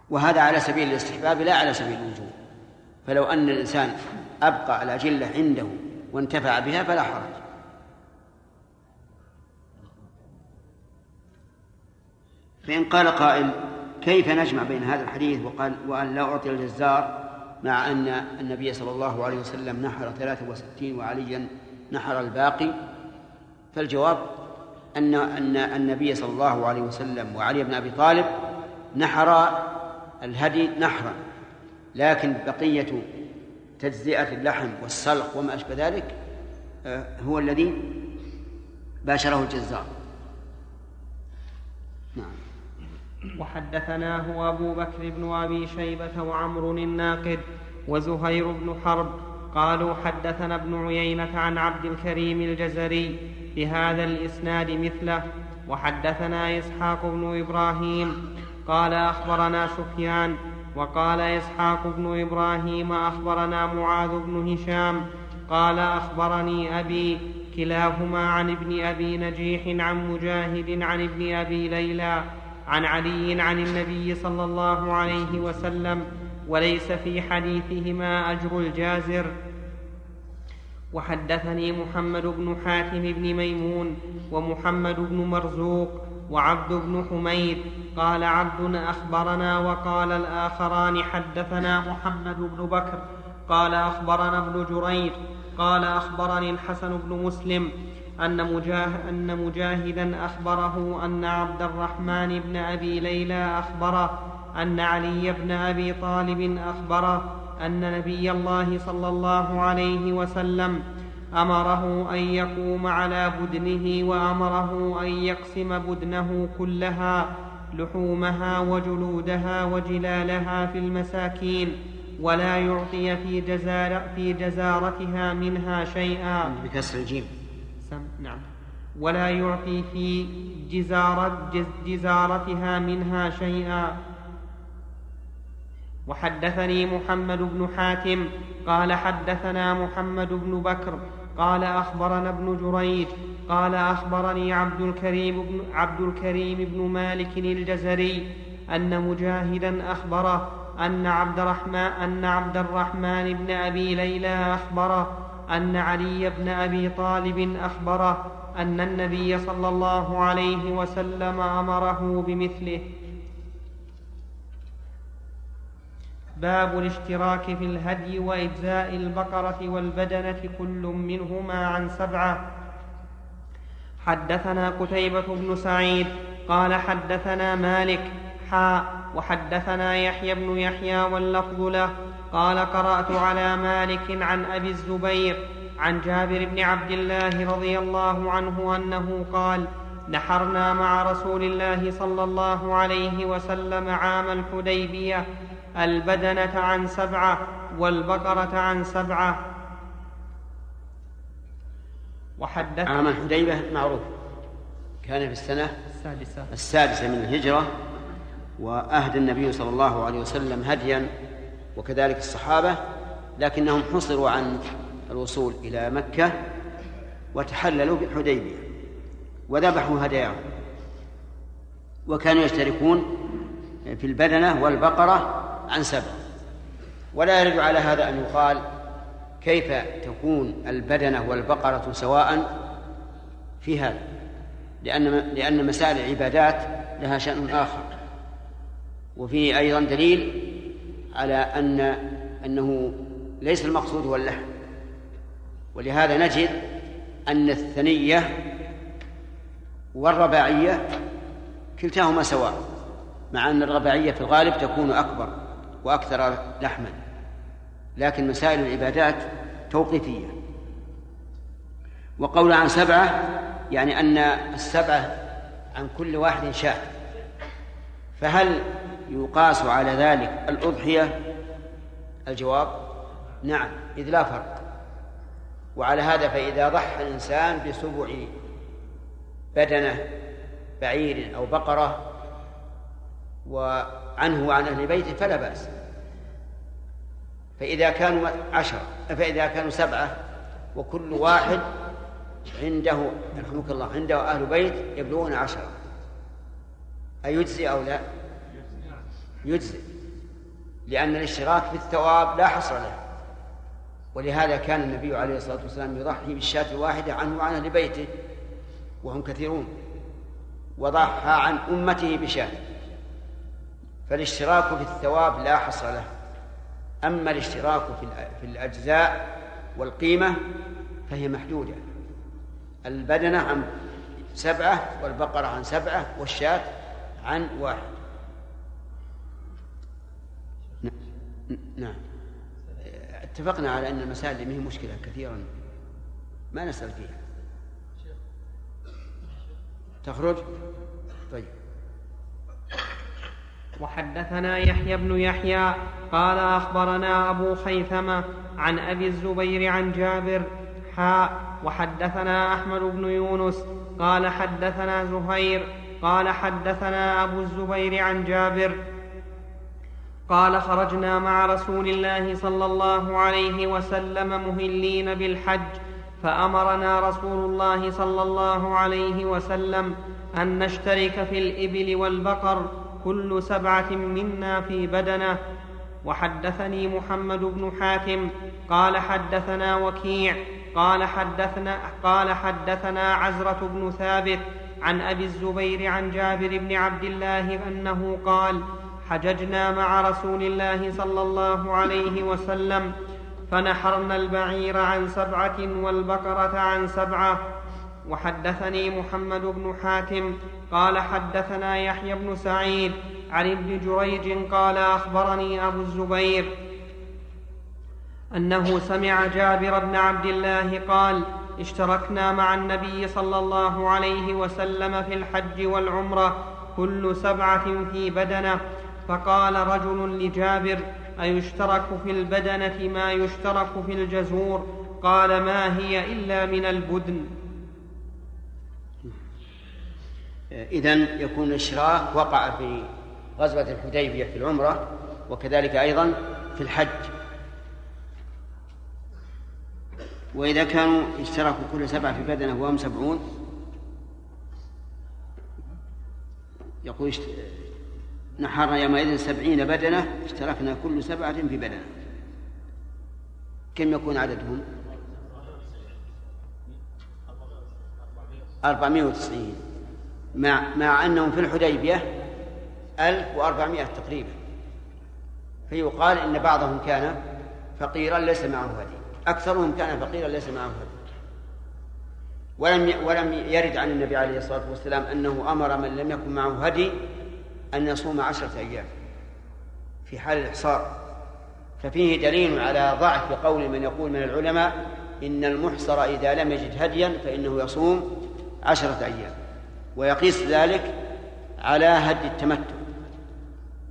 وهذا على سبيل الاستحباب لا على سبيل الوجوب فلو أن الإنسان أبقى الأجلة عنده وانتفع بها فلا حرج. فإن قال قائل كيف نجمع بين هذا الحديث وقال وأن لا أعطي الجزار مع أن النبي صلى الله عليه وسلم نحر 63 وعليا نحر الباقي فالجواب أن أن النبي صلى الله عليه وسلم وعلي بن أبي طالب نحر الهدي نحرا لكن بقية تجزئة اللحم والسلق وما أشبه ذلك آه، هو الذي باشره الجزار نعم وحدثناه أبو بكر بن أبي شيبة وعمر الناقد وزهير بن حرب قالوا حدثنا ابن عيينة عن عبد الكريم الجزري بهذا الإسناد مثله وحدثنا إسحاق بن إبراهيم قال أخبرنا سفيان وقال إسحاق بن إبراهيم أخبرنا معاذ بن هشام قال أخبرني أبي كلاهما عن ابن أبي نجيح عن مجاهد عن ابن أبي ليلى عن علي عن النبي صلى الله عليه وسلم وليس في حديثهما أجر الجازر. وحدثني محمد بن حاتم بن ميمون ومحمد بن مرزوق وعبد بن حميد. قال عبد أخبرنا وقال الآخران حدثنا محمد بن بكر. قال أخبرنا ابن جريج. قال أخبرني الحسن بن مسلم. أن, مجاه أن مجاهدا أخبره أن عبد الرحمن بن أبي ليلى أخبره أن علي بن أبي طالب أخبره أن نبي الله صلى الله عليه وسلم أمره أن يقوم على بدنه وأمره أن يقسم بدنه كلها لحومها وجلودها وجلالها في المساكين ولا يعطي في, جزار في جزارتها منها شيئا. بكسر الجيم. نعم. ولا يعطي في جزارة جز جزارتها منها شيئا. وحدثني محمد بن حاتم قال حدثنا محمد بن بكر قال أخبرنا ابن جريج قال أخبرني عبد الكريم بن عبد الكريم بن مالك الجزري أن مجاهدا أخبره أن عبد الرحمن أن عبد الرحمن بن أبي ليلى أخبره أن علي بن أبي طالب أخبره أن النبي صلى الله عليه وسلم أمره بمثله. باب الاشتراك في الهدي وإجزاء البقرة والبدنة كل منهما عن سبعة. حدثنا قتيبة بن سعيد قال حدثنا مالك حاء وحدثنا يحيى بن يحيى واللفظ له قال قرأت على مالك عن أبي الزبير عن جابر بن عبد الله رضي الله عنه أنه قال نحرنا مع رسول الله صلى الله عليه وسلم عام الحديبية البدنة عن سبعة والبقرة عن سبعة. وحدث عام الحديبة معروف. كان في السنة السادسة. السادسة من الهجرة وأهدى النبي صلى الله عليه وسلم هديا وكذلك الصحابة لكنهم حصروا عن الوصول إلى مكة وتحللوا بالحديبية وذبحوا هداياهم. وكانوا يشتركون في البدنة والبقرة عن سبع. ولا يرد على هذا أن يقال كيف تكون البدنة والبقرة سواء في هذا لأن لأن مسائل العبادات لها شأن آخر. وفيه أيضا دليل على أن أنه ليس المقصود هو اللحم. ولهذا نجد أن الثنية والرباعية كلتاهما سواء مع أن الرباعية في الغالب تكون أكبر وأكثر لحما. لكن مسائل العبادات توقيفية. وقول عن سبعة يعني أن السبعة عن كل واحد شاة. فهل يقاس على ذلك الأضحية؟ الجواب نعم إذ لا فرق. وعلى هذا فإذا ضحى الإنسان بسبع بدنة بعير أو بقرة وعنه وعن أهل بيته فلا بأس. فإذا كانوا عشرة فإذا كانوا سبعة وكل واحد عنده رحمك الله عنده أهل بيت يبلغون عشرة. أيجزي أو لا؟ يجزي لأن الاشتراك في الثواب لا حصر له. ولهذا كان النبي عليه الصلاة والسلام يضحي بالشاة الواحدة عنه وعن أهل بيته وهم كثيرون. وضحى عن أمته بشاة. فالاشتراك في الثواب لا حصر له. أما الاشتراك في الأجزاء والقيمة فهي محدودة. البدنة عن سبعة والبقرة عن سبعة والشاة عن واحد. نعم. اتفقنا على أن المسائل ما هي مشكلة كثيرا. ما نسأل فيها. تخرج؟ طيب. وحدثنا يحيى بن يحيى قال أخبرنا أبو خيثمة عن أبي الزبير عن جابر. حاء وحدثنا أحمد بن يونس قال حدثنا زهير قال حدثنا أبو الزبير عن جابر. قال خرجنا مع رسول الله صلى الله عليه وسلم مهلين بالحج فأمرنا رسول الله صلى الله عليه وسلم أن نشترك في الإبل والبقر كل سبعة منا في بدنه. وحدثني محمد بن حاتم قال حدثنا وكيع قال حدثنا قال حدثنا عزرة بن ثابت عن أبي الزبير عن جابر بن عبد الله أنه قال حججنا مع رسول الله صلى الله عليه وسلم فنحرنا البعير عن سبعة والبقرة عن سبعة. وحدثني محمد بن حاتم قال حدثنا يحيى بن سعيد عن ابن جريج قال أخبرني أبو الزبير أنه سمع جابر بن عبد الله قال اشتركنا مع النبي صلى الله عليه وسلم في الحج والعمرة كل سبعة في بدنة فقال رجل لجابر أيشترك في البدنة ما يشترك في الجزور؟ قال ما هي إلا من البدن. إذن يكون الإشراك وقع في غزوة الحديبية في العمرة وكذلك أيضا في الحج. وإذا كانوا اشتركوا كل سبعة في بدنة وهم سبعون يقول نحرنا يومئذ سبعين بدنة اشتركنا كل سبعة في بدنة. كم يكون عددهم؟ أربعمائة وتسعين. مع, مع أنهم في الحديبية ألف وأربعمائة تقريبا. فيقال إن بعضهم كان فقيرا ليس معه هدي. أكثرهم كان فقيرا ليس معه هدي. ولم ولم يرد عن النبي عليه الصلاة والسلام أنه أمر من لم يكن معه هدي أن يصوم عشرة أيام في حال الإحصار. ففيه دليل على ضعف قول من يقول من العلماء إن المحصر إذا لم يجد هديا فإنه يصوم عشرة أيام ويقيس ذلك على هدي التمتع.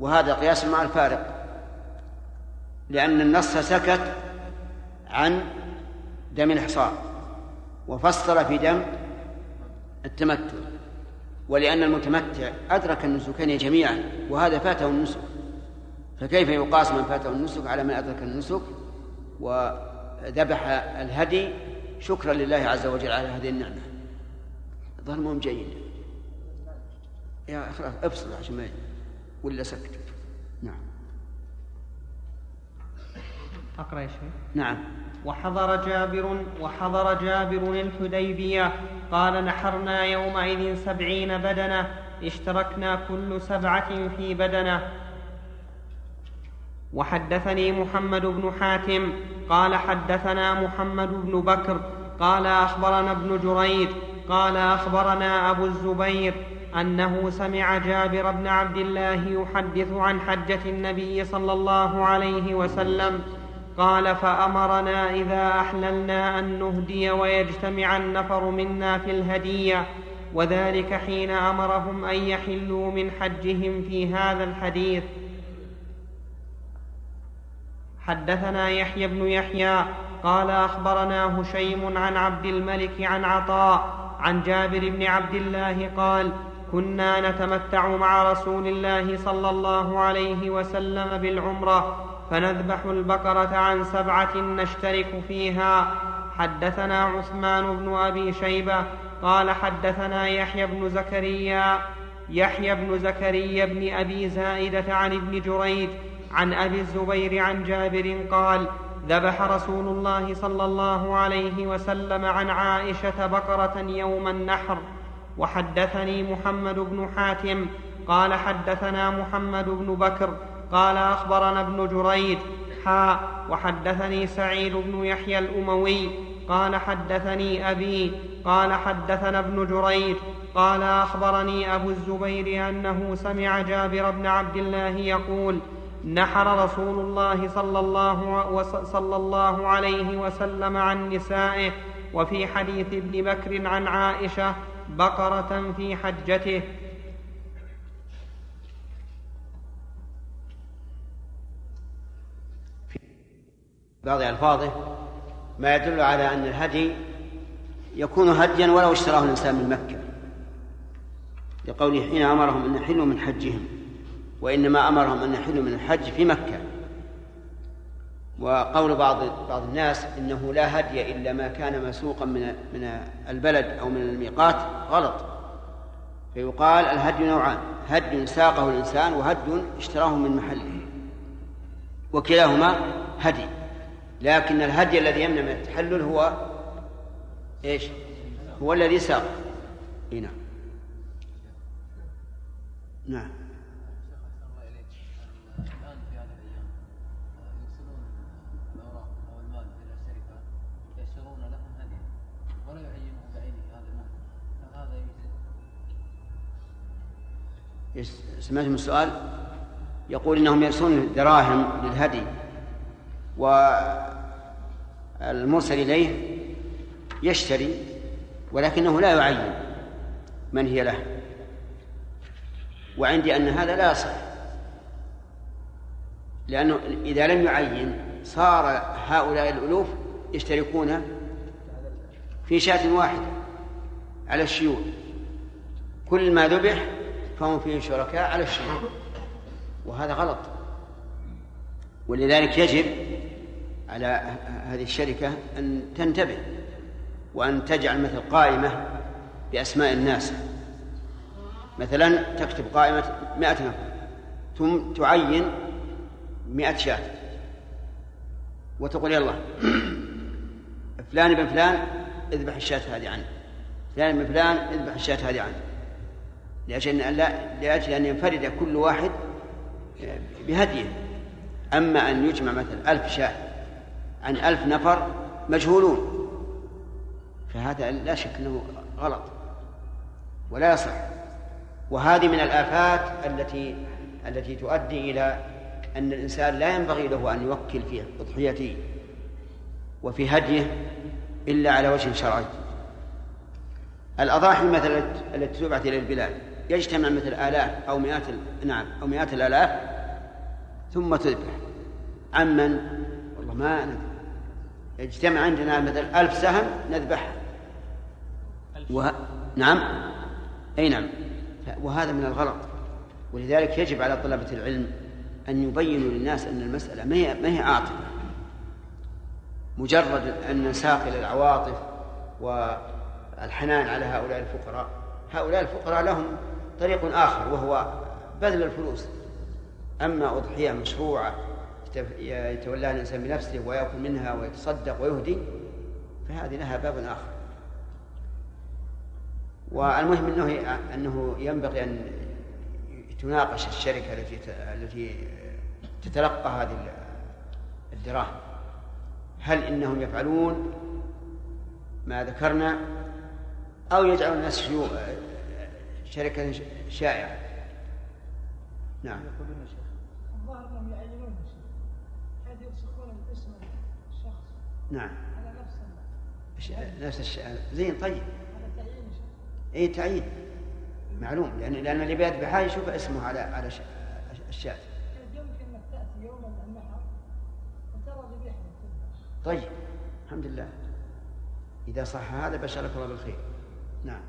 وهذا قياس مع الفارق لأن النص سكت عن دم الإحصار وفصل في دم التمتع. ولأن المتمتع أدرك النسكين جميعا وهذا فاته النسك. فكيف يقاس من فاته النسك على من أدرك النسك؟ وذبح الهدي شكرا لله عز وجل على هذه النعمة. ظلمهم جيد. يا خلاص افصل عشان ما ولا سكت. نعم. أقرأ يا شيخ. نعم. وحضر جابر وحضر جابر الحديبية. قال نحرنا يومئذ سبعين بدنة اشتركنا كل سبعة في بدنة. وحدثني محمد بن حاتم قال حدثنا محمد بن بكر قال أخبرنا ابن جريد قال أخبرنا أبو الزبير أنه سمع جابر بن عبد الله يحدث عن حجة النبي صلى الله عليه وسلم. قال فأمرنا إذا أحللنا أن نهدي ويجتمع النفر منا في الهدية وذلك حين أمرهم أن يحلوا من حجهم في هذا الحديث. حدثنا يحيى بن يحيى قال أخبرنا هشيم عن عبد الملك عن عطاء عن جابر بن عبد الله قال كنا نتمتع مع رسول الله صلى الله عليه وسلم بالعمرة فنذبح البقرة عن سبعة نشترك فيها. حدثنا عثمان بن أبي شيبة قال حدثنا يحيى بن زكريا يحيى بن زكريا بن أبي زائدة عن ابن جريج عن أبي الزبير عن جابر قال ذبح رسول الله صلى الله عليه وسلم عن عائشة بقرة يوم النحر. وحدثني محمد بن حاتم قال حدثنا محمد بن بكر قال أخبرنا ابن جريج حاء وحدثني سعيد بن يحيى الأموي قال حدثني أبي قال حدثنا ابن جريج قال أخبرني أبو الزبير أنه سمع جابر بن عبد الله يقول نحر رسول الله صلى الله, صلى الله عليه وسلم عن نسائه وفي حديث ابن بكر عن عائشة بقرة في حجته. بعض ألفاظه ما يدل على أن الهدي يكون هديا ولو اشتراه الإنسان من مكة. لقوله حين أمرهم أن يحلوا من حجهم وإنما أمرهم أن يحلوا من الحج في مكة. وقول بعض بعض الناس إنه لا هدي إلا ما كان مسوقا من من البلد أو من الميقات غلط. فيقال الهدي نوعان هدي ساقه الإنسان وهدي اشتراه من محله وكلاهما هدي. لكن الهدي الذي يمنع من التحلل هو إيش؟ هو الذي ساق. إي نعم. نعم. سمعتم السؤال؟ يقول إنهم يرسلون الدراهم للهدي. والمرسل إليه يشتري ولكنه لا يعين من هي له. وعندي أن هذا لا يصح لأنه إذا لم يعين صار هؤلاء الألوف يشتركون في شاة واحدة على الشيوع كل ما ذبح فهم فيه شركاء على الشيوع وهذا غلط. ولذلك يجب على هذه الشركة أن تنتبه وأن تجعل مثل قائمة بأسماء الناس. مثلا تكتب قائمة مائة نفر ثم تعين مائة شاة وتقول يلا فلان بن فلان اذبح الشاة هذه عنه فلان بن فلان اذبح الشاة هذه عنه. لأجل أن لا لأجل أن ينفرد كل واحد بهديه. أما أن يجمع مثلا ألف شاة عن ألف نفر مجهولون. فهذا لا شك أنه غلط. ولا يصح. وهذه من الآفات التي التي تؤدي إلى أن الإنسان لا ينبغي له أن يوكل في أضحيته وفي هديه إلا على وجه شرعي. الأضاحي مثلا التي تبعث إلى البلاد يجتمع مثل آلاف أو مئات نعم أو مئات الآلاف ثم تذبح. عمن والله ما ندري يجتمع عندنا مثل ألف سهم نذبحها. و... نعم. أي نعم. وهذا من الغلط. ولذلك يجب على طلبة العلم أن يبينوا للناس أن المسألة ما هي ما هي عاطفة. مجرد أن نساق إلى العواطف والحنان على هؤلاء الفقراء. هؤلاء الفقراء لهم طريق آخر وهو بذل الفلوس. أما أضحية مشروعة يتولاها الإنسان بنفسه ويأكل منها ويتصدق ويهدي فهذه لها باب آخر. والمهم إنه إنه ينبغي أن تناقش الشركة التي التي تتلقى هذه الدراهم. هل إنهم يفعلون ما ذكرنا أو يجعل الناس شركة شائعة؟ نعم. نعم. على نفس نفس الشيء زين طيب. اي تعيين معلوم لأن لأن اللي بيذبحها يشوف اسمه على على الشاة طيب الحمد لله. إذا صح هذا بشرك الله بالخير. نعم.